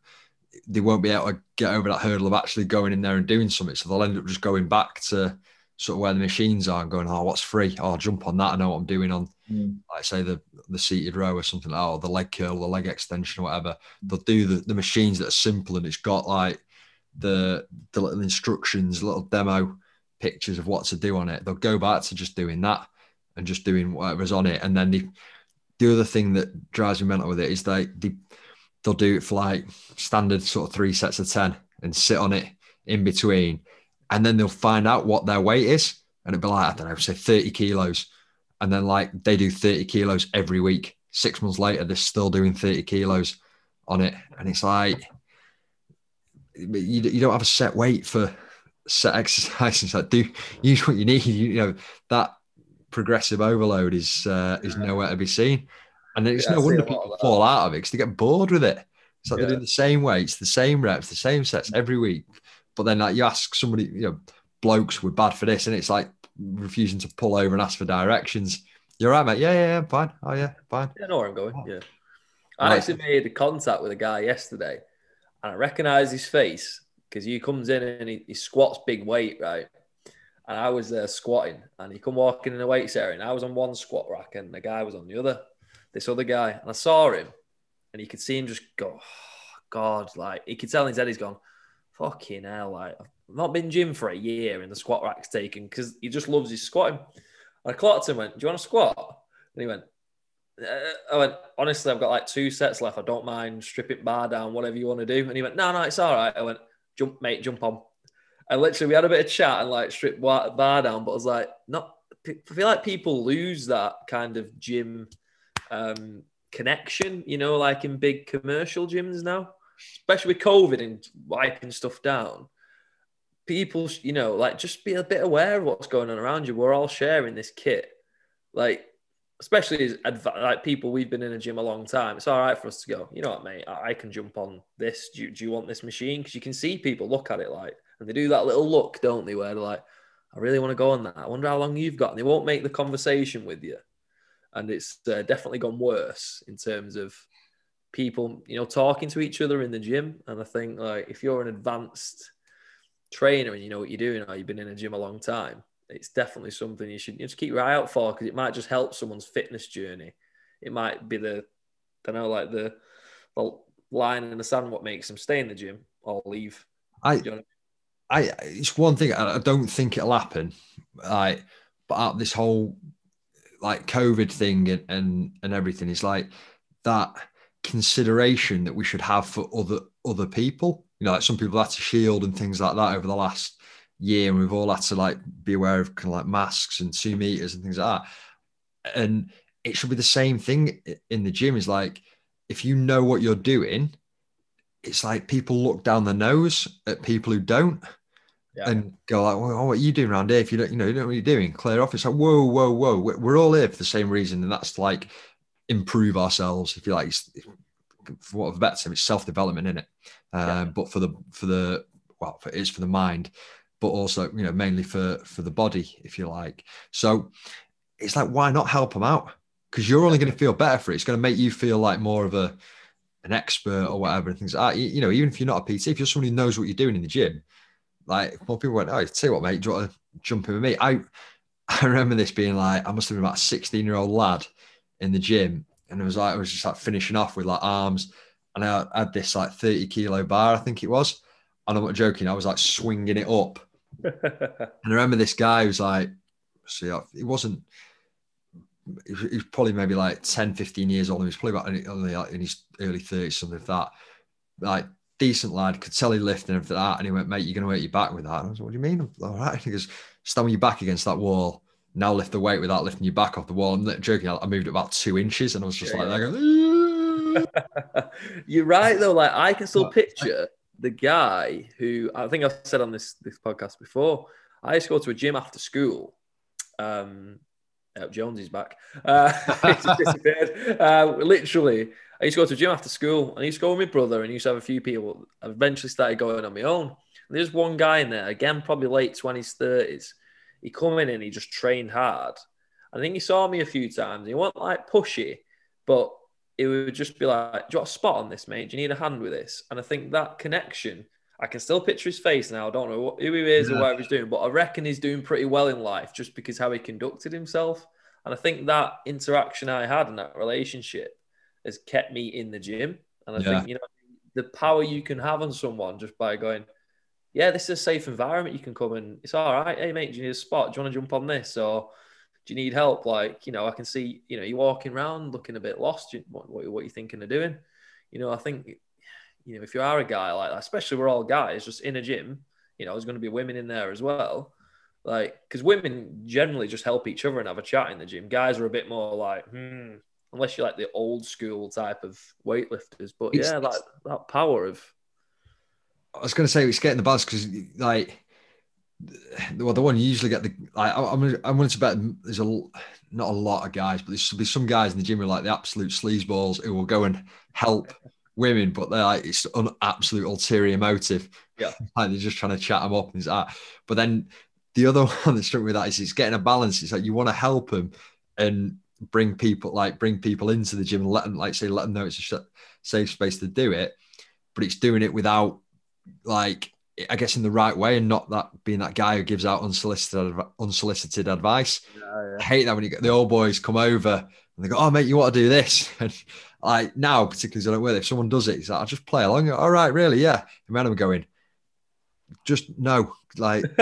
they won't be able to get over that hurdle of actually going in there and doing something. So they'll end up just going back to sort of where the machines are and going, oh, what's free? Oh, I'll jump on that. I know what I'm doing on, mm. like say the the seated row or something like that, or the leg curl, the leg extension, or whatever. They'll do the, the machines that are simple and it's got like the the little instructions, little demo pictures of what to do on it. They'll go back to just doing that and just doing whatever's on it. And then the the other thing that drives me mental with it is like they, they'll do it for like standard sort of three sets of 10 and sit on it in between. And then they'll find out what their weight is. And it'll be like, I don't know, say 30 kilos. And then like they do 30 kilos every week. Six months later, they're still doing 30 kilos on it. And it's like, you, you don't have a set weight for set exercises. Like do use what you need. You, you know, that progressive overload is uh, is nowhere to be seen. And it's yeah, no wonder people fall out of it because they get bored with it. It's like yeah. they're doing the same weights, the same reps, the same sets every week. But then like you ask somebody, you know, blokes were bad for this, and it's like refusing to pull over and ask for directions. You're right, mate. Yeah, yeah, yeah, I'm fine. Oh yeah, fine. Yeah, I know where I'm going. Yeah. I right. actually made contact with a guy yesterday and I recognise his face because he comes in and he, he, squats big weight, right? And I was there squatting and he come walking in the weights area and I was on one squat rack and the guy was on the other this other guy, and I saw him, and you could see him just go, oh, God, like he could tell in his head he's gone, fucking hell, like I've not been gym for a year, and the squat rack's taken because he just loves his squatting. And I clocked him, went, Do you want to squat? And he went, uh, I went, honestly, I've got like two sets left. I don't mind stripping bar down, whatever you want to do. And he went, no, no, it's all right. I went, jump, mate, jump on. And literally, we had a bit of chat and like strip bar down, but I was like, not. I feel like people lose that kind of gym um, connection, you know, like in big commercial gyms now, especially with COVID and wiping stuff down. People, you know, like just be a bit aware of what's going on around you. We're all sharing this kit, like especially as adv- like people we've been in a gym a long time. It's all right for us to go. You know what, mate? I, I can jump on this. Do you, do you want this machine? Because you can see people look at it like, and they do that little look, don't they? Where they're like, I really want to go on that. I wonder how long you've got. And they won't make the conversation with you and it's uh, definitely gone worse in terms of people, you know, talking to each other in the gym. And I think like if you're an advanced trainer and you know what you're doing, or you've been in a gym a long time, it's definitely something you should just keep your eye out for because it might just help someone's fitness journey. It might be the, I don't know, like the, the line in the sand what makes them stay in the gym or leave. I, you know I, I, it's one thing I don't think it'll happen. Like, but this whole like COVID thing and, and and everything is like that consideration that we should have for other other people. You know, like some people had to shield and things like that over the last year, and we've all had to like be aware of kind of like masks and two meters and things like that. And it should be the same thing in the gym. Is like if you know what you're doing, it's like people look down the nose at people who don't yeah. and go like, well, what are you doing around here? If you don't, you know, you don't know what you're doing, clear off. It's like, whoa, whoa, whoa. We're all here for the same reason, and that's like improve ourselves. If you like, for what of better term, it's self development in it. Um, yeah. But for the for the well, for, it's for the mind, but also you know mainly for for the body, if you like. So it's like, why not help them out? Because you're only going to feel better for it. It's going to make you feel like more of a an expert or whatever and things like that. You, you know, even if you're not a PT, if you're someone who knows what you're doing in the gym, like more people went, oh, tell you what, mate, do you want to jump in with me? I I remember this being like, I must have been about a 16 year old lad in the gym. And it was like, I was just like finishing off with like arms. And I had this like 30 kilo bar, I think it was. And I'm not joking, I was like swinging it up. and I remember this guy was like, see, he wasn't, he was probably maybe like 10, 15 years old. He was probably about only like in his early 30s, something like that. Like decent lad, could tell he lifted and everything like that. And he went, mate, you're going to hurt your back with that. And I was like, what do you mean? I'm all right. He goes, stand with your back against that wall. Now lift the weight without lifting your back off the wall. I'm not joking. I moved it about two inches and I was just yeah, like, yeah. you're right though. Like I can still picture the guy who I think I've said on this this podcast before. I used to go to a gym after school. Um, oh, Jones is back. Uh, disappeared. Uh, literally, I used to go to a gym after school and I used to go with my brother and I used to have a few people. I eventually started going on my own. And there's one guy in there, again, probably late 20s, 30s. He come in and he just trained hard. I think he saw me a few times. He wasn't like pushy, but it would just be like, "Do you want a spot on this, mate? Do you need a hand with this?" And I think that connection, I can still picture his face now. I don't know who he is Yeah. or whatever he's doing, but I reckon he's doing pretty well in life just because how he conducted himself. And I think that interaction I had and that relationship has kept me in the gym. And I Yeah. think you know the power you can have on someone just by going, "Yeah, this is a safe environment. You can come and it's all right. Hey, mate, do you need a spot? Do you want to jump on this or?" Do you need help? Like, you know, I can see, you know, you're walking around looking a bit lost. What, what, what are you thinking of doing? You know, I think, you know, if you are a guy like that, especially we're all guys just in a gym, you know, there's going to be women in there as well. Like, because women generally just help each other and have a chat in the gym. Guys are a bit more like, hmm, unless you're like the old school type of weightlifters. But It's- yeah, that, that power of, I was going to say it's getting the buzz because like well the one you usually get the like I- I'm I'm willing to bet there's a not a lot of guys but there's be some guys in the gym who are like the absolute sleazeballs who will go and help women but they're like it's an absolute ulterior motive. Yeah. like they're just trying to chat them up and it's that. But then the other one that struck me with that is it's getting a balance. It's like you want to help them and bring people like bring people into the gym and let them like say let them know it's a safe space to do it but it's doing it without like I guess in the right way and not that being that guy who gives out unsolicited unsolicited advice. I hate that when you get the old boys come over and they go, "Oh mate, you want to do this?" And like now, particularly as I don't work, if someone does it, it's like I'll just play along. All right, really, yeah. And then I'm going, just no, like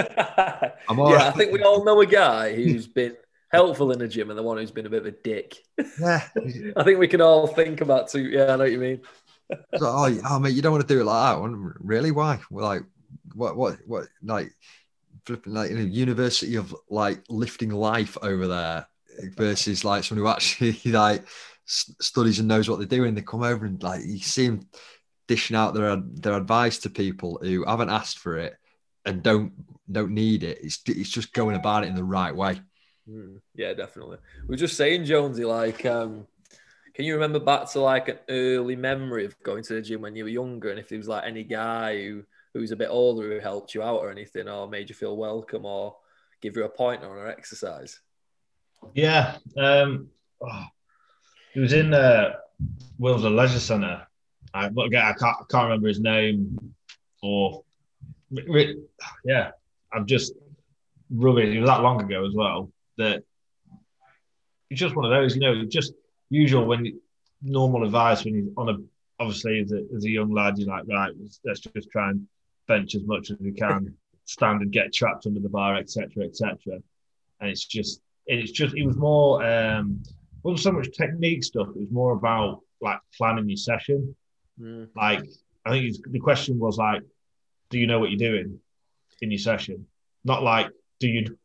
I'm all yeah, I think we all know a guy who's been helpful in the gym and the one who's been a bit of a dick. yeah. I think we can all think about two. Yeah, I know what you mean. Like, oh, oh, mate, you don't want to do it like that. Really? Why? Well, like, what, what, what, like, flipping, like, in a university of like lifting life over there versus like someone who actually like studies and knows what they're doing. They come over and like, you see them dishing out their, their advice to people who haven't asked for it and don't, don't need it. It's, it's just going about it in the right way. Mm, yeah, definitely. We are just saying, Jonesy, like, um, can you remember back to like an early memory of going to the gym when you were younger, and if there was like any guy who who's a bit older who helped you out or anything, or made you feel welcome, or give you a pointer on an exercise? Yeah. Um, oh, he was in uh, Wilson Leisure Centre. I, I can't, I can't remember his name or, yeah, I'm just rubbish. It was that long ago as well that it's just one of those, you know, just usual when normal advice when you're on a, obviously as a, as a young lad, you're like, right, let's just try and bench as much as we can, stand and get trapped under the bar, etc., etc. And it's just, it's just, it was more, um, wasn't so much technique stuff. It was more about like planning your session. Mm, Like, I think it's, the question was like, do you know what you're doing in your session? Not like, do you,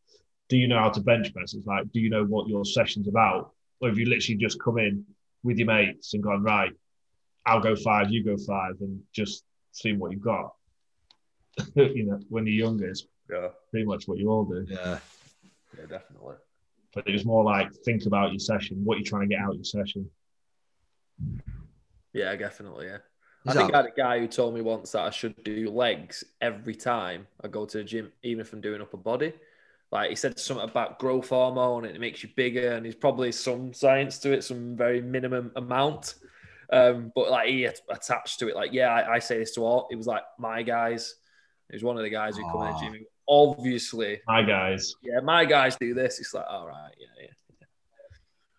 do you know how to bench press? It's like, do you know what your session's about? Or if you literally just come in with your mates and gone, right, I'll go five, you go five, and just see what you've got. you know, when you're younger, it's yeah, pretty much what you all do. Yeah. yeah, definitely. But it was more like think about your session, what you're trying to get out of your session. Yeah, definitely. Yeah. I think I had a guy who told me once that I should do legs every time I go to the gym, even if I'm doing upper body. Like he said something about growth hormone and it makes you bigger, and there's probably some science to it, some very minimum amount. Um, but like he attached to it, like, yeah, I, I say this to all. It was like my guys. It was one of the guys who come in the ah. gym. who Obviously, my guys. yeah, my guys do this. It's like, all right, yeah, yeah.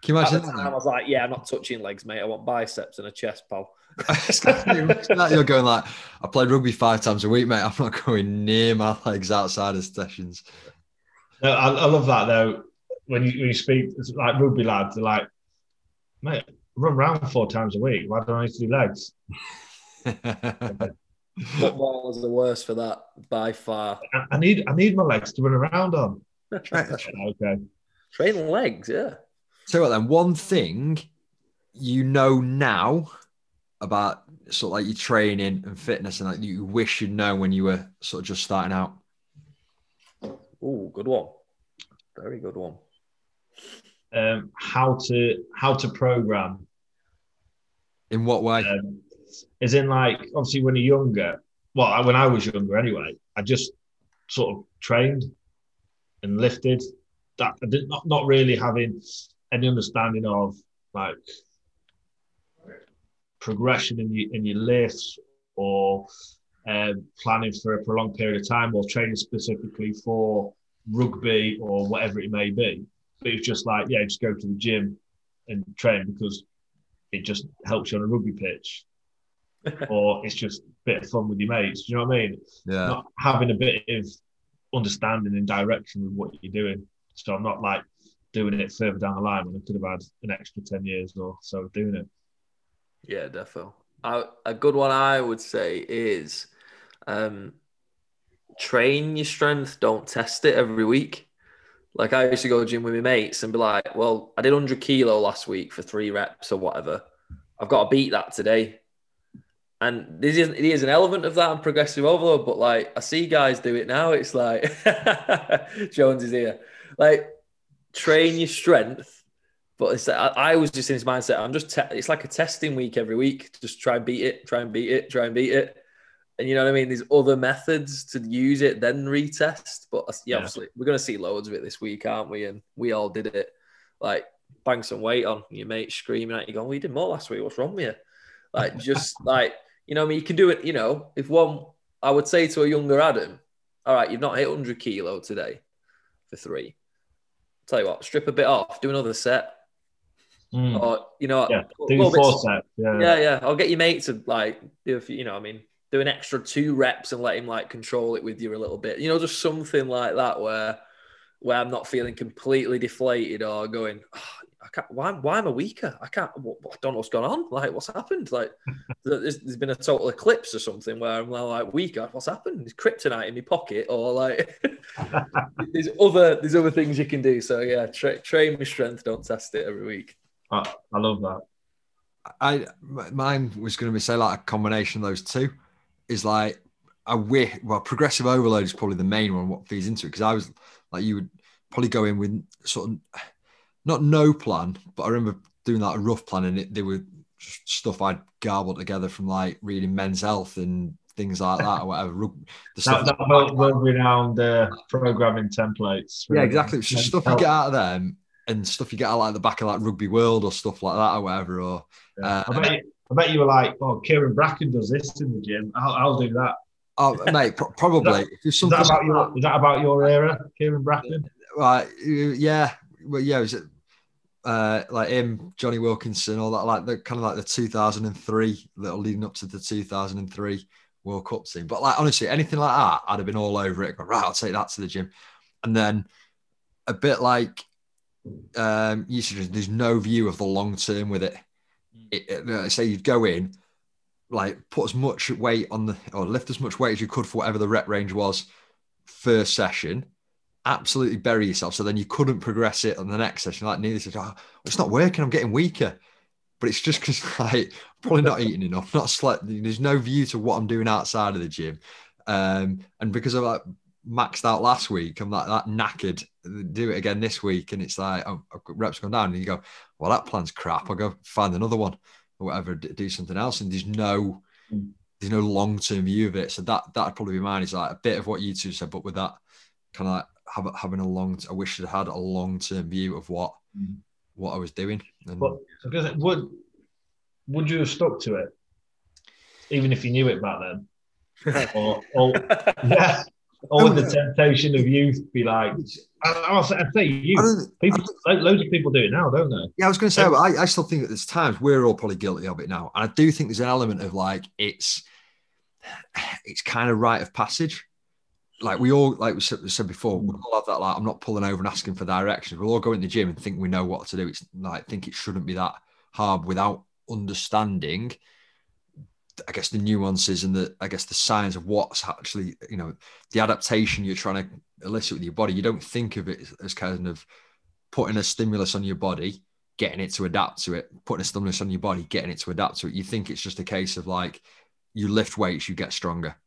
Can you At the imagine time, I that? was like, yeah, I'm not touching legs, mate. I want biceps and a chest, pal. that you're going like, I played rugby five times a week, mate. I'm not going near my legs outside of sessions. No, I, I love that though. When you, when you speak, it's like rugby lads, they're like, mate, run around four times a week. Why don't I need to do legs? Footballers the worst for that by far. I, I need I need my legs to run around on. okay. Training legs, yeah. So what then? One thing you know now about sort of like your training and fitness, and like you wish you'd known when you were sort of just starting out. Oh, good one. Very good one. Um, how to how to program In what way? um, is in like obviously when you're younger. Well, when I was younger anyway, I just sort of trained and lifted. That I did not not really having any understanding of like progression in your in your lifts or um, planning for a prolonged period of time or training specifically for rugby or whatever it may be. But it's just like, yeah, just go to the gym and train because it just helps you on a rugby pitch. Or it's just a bit of fun with your mates. Do you know what I mean? Yeah. Not having a bit of understanding and direction with what you're doing. So I'm not like doing it further down the line when I could have had an extra 10 years or so doing it. Yeah, definitely. a good one I would say is um, train your strength, don't test it every week. Like I used to go to gym with my mates and be like, well, I did 100 kilo last week for three reps or whatever. I've got to beat that today. And this is, it is an element of that and progressive overload, but like I see guys do it now. It's like Jones is here. Like train your strength, but it's, I, I was just in his mindset. I'm just, te- it's like a testing week every week. Just try and beat it, try and beat it, try and beat it. And you know what I mean? There's other methods to use it, then retest. But uh, yeah, yeah. obviously, we're going to see loads of it this week, aren't we? And we all did it. Like, bang some weight on your mate screaming at you, going, We did more last week. What's wrong with you? Like, just like, you know, I mean, you can do it, you know, if one, I would say to a younger Adam, All right, you've not hit 100 kilo today for three. tell you what, strip a bit off, do another set. Mm. Or, you know, yeah, do four sets. Yeah. yeah, yeah. I'll get your mate to like do a few, you know, I mean, do an extra two reps and let him like control it with you a little bit. You know, just something like that where where I'm not feeling completely deflated or going, oh, I can't. Why, why am I weaker? I can't. I don't know what's going on. Like, what's happened? Like, there's, there's been a total eclipse or something where I'm like weaker. What's happened? There's kryptonite in my pocket, or like, there's other there's other things you can do. So yeah, tra- train my strength. Don't test it every week. I, I love that. I mine was going to be say like a combination of those two is like a wish. Well, progressive overload is probably the main one. What feeds into it because I was like you would probably go in with sort of not no plan, but I remember doing that a rough plan and it, they were stuff I'd garbled together from like reading Men's Health and things like that or whatever. The stuff that, that well, well renowned uh, programming templates. Yeah, exactly. It's just stuff you get out of them and stuff you get out of, like the back of like Rugby World or stuff like that or whatever. Or yeah. uh, I, bet you, I bet you were like, oh, Kyran Bracken does this in the gym. I'll, I'll do that. Oh, mate, probably. is, that, is, that about your, is that about your era, Kyran Bracken? Right. Yeah. Well, yeah. Was it uh, like him, Jonny Wilkinson, all that, like the kind of like the 2003 little leading up to the 2003 World Cup team. But like honestly, anything like that, I'd have been all over it. right, I'll take that to the gym, and then a bit like um, you said, there's no view of the long term with it. It, it uh, say you'd go in, like put as much weight on the or lift as much weight as you could for whatever the rep range was first session absolutely bury yourself. So then you couldn't progress it on the next session. Like Neely said, oh, it's not working. I'm getting weaker. But it's just because like probably not eating enough, not slept. There's no view to what I'm doing outside of the gym. Um, and because I like maxed out last week, I'm like that knackered. Do it again this week, and it's like oh, reps gone down, and you go, well, that plan's crap. I'll go find another one or whatever, do something else. And there's no mm. there's no long term view of it. So that that'd probably be mine. Is like a bit of what you two said, but with that kind of like have, having a long. I wish I'd had a long term view of what mm. what I was doing. And, but would would you have stuck to it, even if you knew it back then, or, or yeah, or would the temptation of youth be like? I, I say you. People, loads of people do it now, don't they? Yeah, I was going to say, I, I still think that there's times we're all probably guilty of it now, and I do think there's an element of like it's it's kind of rite of passage like we all like we said, before, we mm. all have that like I'm not pulling over and asking for directions. We'll all go in the gym and think we know what to do. It's like think it shouldn't be that hard without understanding I guess the nuances and the I guess the signs of what's actually, you know, the adaptation you're trying to elicit with your body. You don't think of it as kind of putting a stimulus on your body, getting it to adapt to it, putting a stimulus on your body, getting it to adapt to it. You think it's just a case of like you lift weights, you get stronger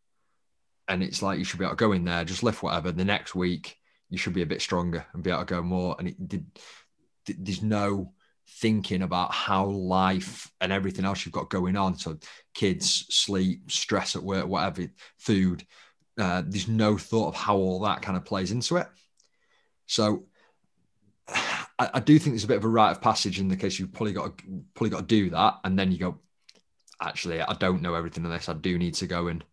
and it's like you should be able to go in there, just lift whatever. The next week you should be a bit stronger and be able to go more. And it did. There's no thinking about how life and everything else you've got going on. So kids, sleep, stress at work, whatever, food. Uh, there's no thought of how all that kind of plays into it. So I, I, do think there's a bit of a rite of passage in the case you've probably got to, probably got to do that, and then you go, actually I don't know everything on this. I do need to go and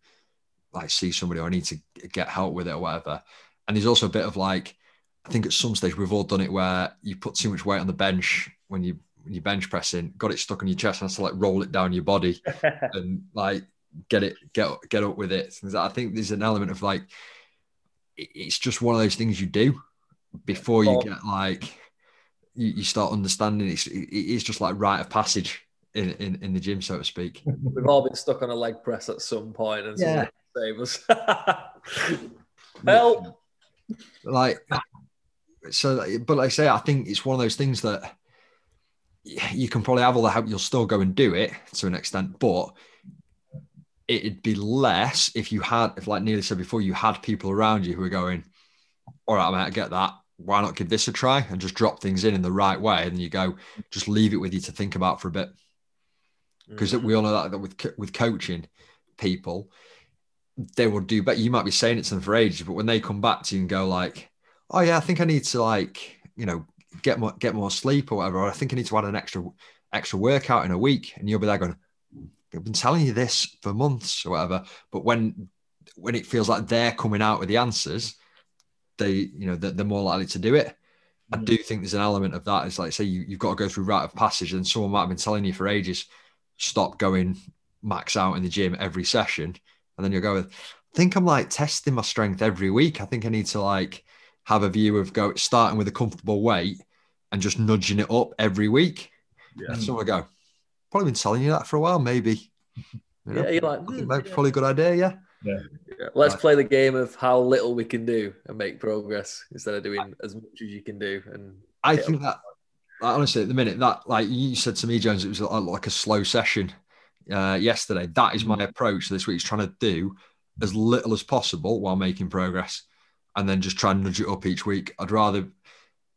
like see somebody or I need to get help with it or whatever. And there's also a bit of like, I think at some stage we've all done it where you put too much weight on the bench when you when you bench pressing, got it stuck on your chest and has to like roll it down your body and like get it get get up with it. I think there's an element of like it's just one of those things you do before you get like you, you start understanding it's it's just like rite of passage in, in in the gym so to speak we've all been stuck on a leg press at some point and yeah. Save us help like so but like i say i think it's one of those things that you can probably have all the help you'll still go and do it to an extent but it'd be less if you had if like Neely said before you had people around you who are going all right mate i get that. Why not give this a try and just drop things in in the right way? And you go just leave it with you to think about for a bit. Because mm-hmm. we all know that, that with with coaching people they will do better you might be saying it to them for ages but when they come back to you and go like oh yeah i think i need to like you know get more get more sleep or whatever or i think i need to add an extra extra workout in a week and you'll be there going i've been telling you this for months or whatever but when when it feels like they're coming out with the answers they you know they're, more likely to do it. I mm. do think there's an element of that. It's like say you, you've got to go through rite of passage, and someone might have been telling you for ages, stop going max out in the gym every session, and then you'll go with, I think I'm like testing my strength every week. I think I need to like have a view of go starting with a comfortable weight and just nudging it up every week. Yeah. And so I go, probably been telling you that for a while, maybe. You know, yeah, you're like, mm, yeah. probably a good idea, yeah. Yeah. yeah. Let's play the game of how little we can do and make progress instead of doing as much as you can do. And I think that, honestly, at the minute that, like you said to me, Jones, it was like a slow session uh, yesterday. That is my mm. approach this week. Is trying to do as little as possible while making progress, and then just try and nudge it up each week. I'd rather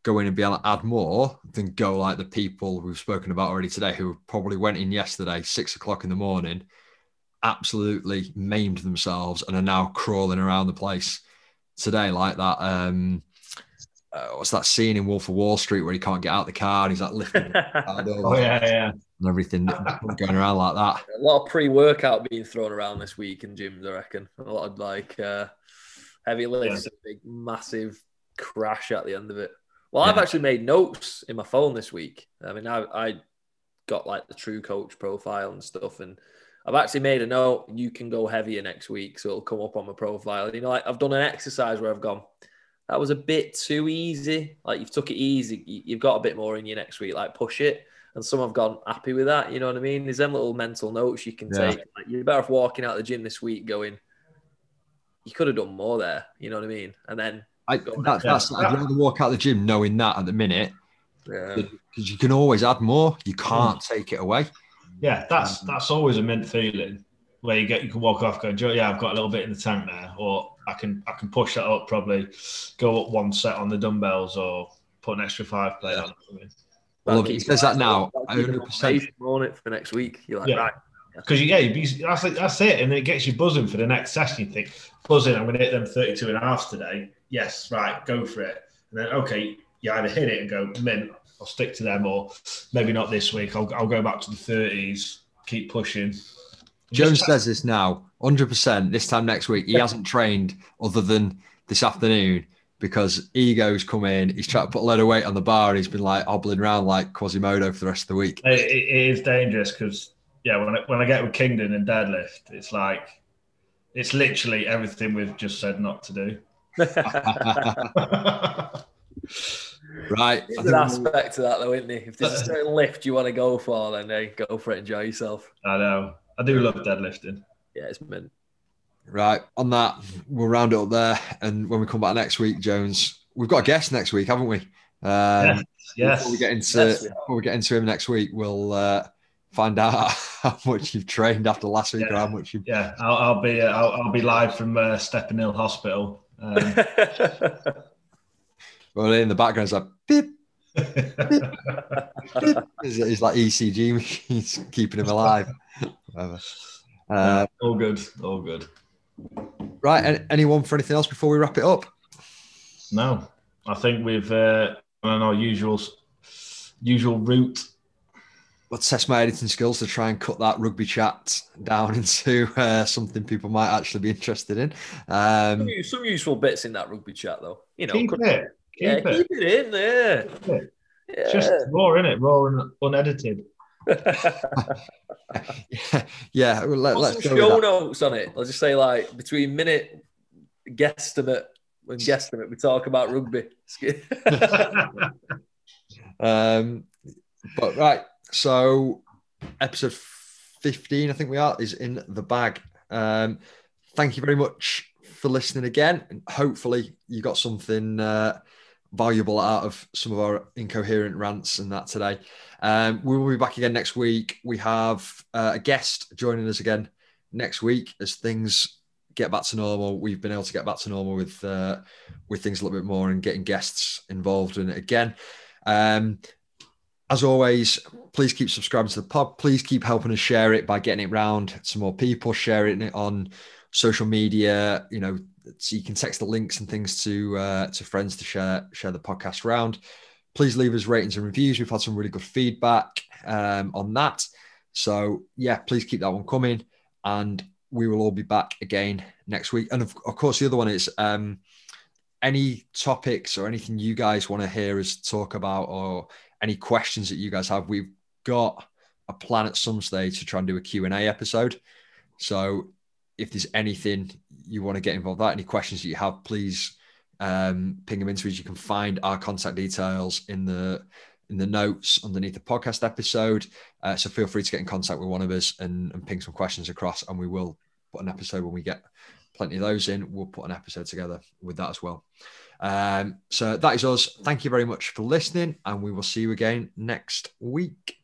go in and be able to add more than go like the people we've spoken about already today, who probably went in yesterday six o'clock in the morning absolutely maimed themselves and are now crawling around the place today, like that. Um, uh, what's that scene in Wolf of Wall Street where he can't get out the car and he's like lifting oh yeah, yeah, and everything going around like that. A lot of pre-workout being thrown around this week in gyms, I reckon. A lot of like uh, heavy lifts, yeah. a big massive crash at the end of it. Well, yeah. I've actually made notes in my phone this week. I mean, I, I got like the TrueCoach profile and stuff, and I've actually made a note. You can go heavier next week, so it'll come up on my profile. You know, like I've done an exercise where I've gone. That was a bit too easy. Like you've took it easy. You've got a bit more in you next week. Like push it. And some have gone happy with that. You know what I mean? There's them little mental notes you can yeah. take. Like, you're better off walking out the gym this week going. You could have done more there. You know what I mean? And then I, that, that's I'd rather walk out the gym knowing that at the minute. Yeah. Because you can always add more. You can't mm. take it away. Yeah, that's that's always a mint feeling where you get you can walk off going, yeah, I've got a little bit in the tank there, or I can I can push that up probably, go up one set on the dumbbells or put an extra five plate on. Well, he says that now. Hundred percent on it for next week. You're like, yeah. right. Because yeah, you, that's, that's it, and it gets you buzzing for the next session. You think, buzzing, I'm going to hit them 32 and a half today. Yes, right, go for it. And then okay, you either hit it and go, mint, I'll stick to them, or maybe not this week. I'll, I'll go back to the 30s, keep pushing. Jones says this now, 100%. This time next week, he hasn't trained other than this afternoon because ego's come in. He's trying to put a load of weight on the bar and he's been like hobbling around like Quasimodo for the rest of the week. it, it is dangerous because, yeah, when I, when I get with Kingdon and deadlift, it's like, it's literally everything we've just said not to do. Right. There's an aspect to that, though, isn't there? If there's a certain lift you want to go for, then hey, go for it, enjoy yourself. I know. I do love deadlifting. Yeah, it's mint. Right. On that, we'll round it up there. And when we come back next week, Jones, we've got a guest next week, haven't we? Um, yes. yes. Before we get into yes, before we get into him next week, we'll uh, find out how much you've trained after last week yeah. or how much you. Yeah, I'll, I'll be uh, I'll, I'll, be live from uh, Steppenhill Hill Hospital. Um, Well, in the background, it's like beep. beep, It's, like ECG machines keeping him alive. Whatever. Uh, all good. All good. Right. Anyone for anything else before we wrap it up? No, I think we've uh, on our usual usual route. I'll test my editing skills to try and cut that rugby chat down into uh, something people might actually be interested in. Um, some, some useful bits in that rugby chat, though. You know, keep could- it. Keep yeah, it. keep it in there. Keep it. Yeah. Just raw, in it? Raw and unedited. Yeah, yeah. Well, let, us show notes on it. I'll just say like between minute guesstimate and guesstimate, we talk about rugby. Um, but right, so episode 15, I think we are, is in the bag. Um, thank you very much for listening again. And hopefully, you got something uh, valuable out of some of our incoherent rants and that today. Um, we will be back again next week. We have uh, a guest joining us again next week as things get back to normal. We've been able to get back to normal with uh, with things a little bit more and getting guests involved in it again. Um, as always, please keep subscribing to the pod. Please keep helping us share it by getting it round to more people, sharing it on social media. You know, so you can text the links and things to uh, to friends to share share the podcast around. Please leave us ratings and reviews. We've had some really good feedback um, on that. So yeah, please keep that one coming, and we will all be back again next week. And of, of course, the other one is. Um, any topics or anything you guys want to hear us talk about or any questions that you guys have we've got a plan at some stage to try and do a q&a episode so if there's anything you want to get involved that any questions that you have please um, ping them into us you can find our contact details in the in the notes underneath the podcast episode uh, so feel free to get in contact with one of us and, and ping some questions across and we will put an episode when we get plenty of those in. We'll put an episode together with that as well. Um, so that is us. Thank you very much for listening, and we will see you again next week.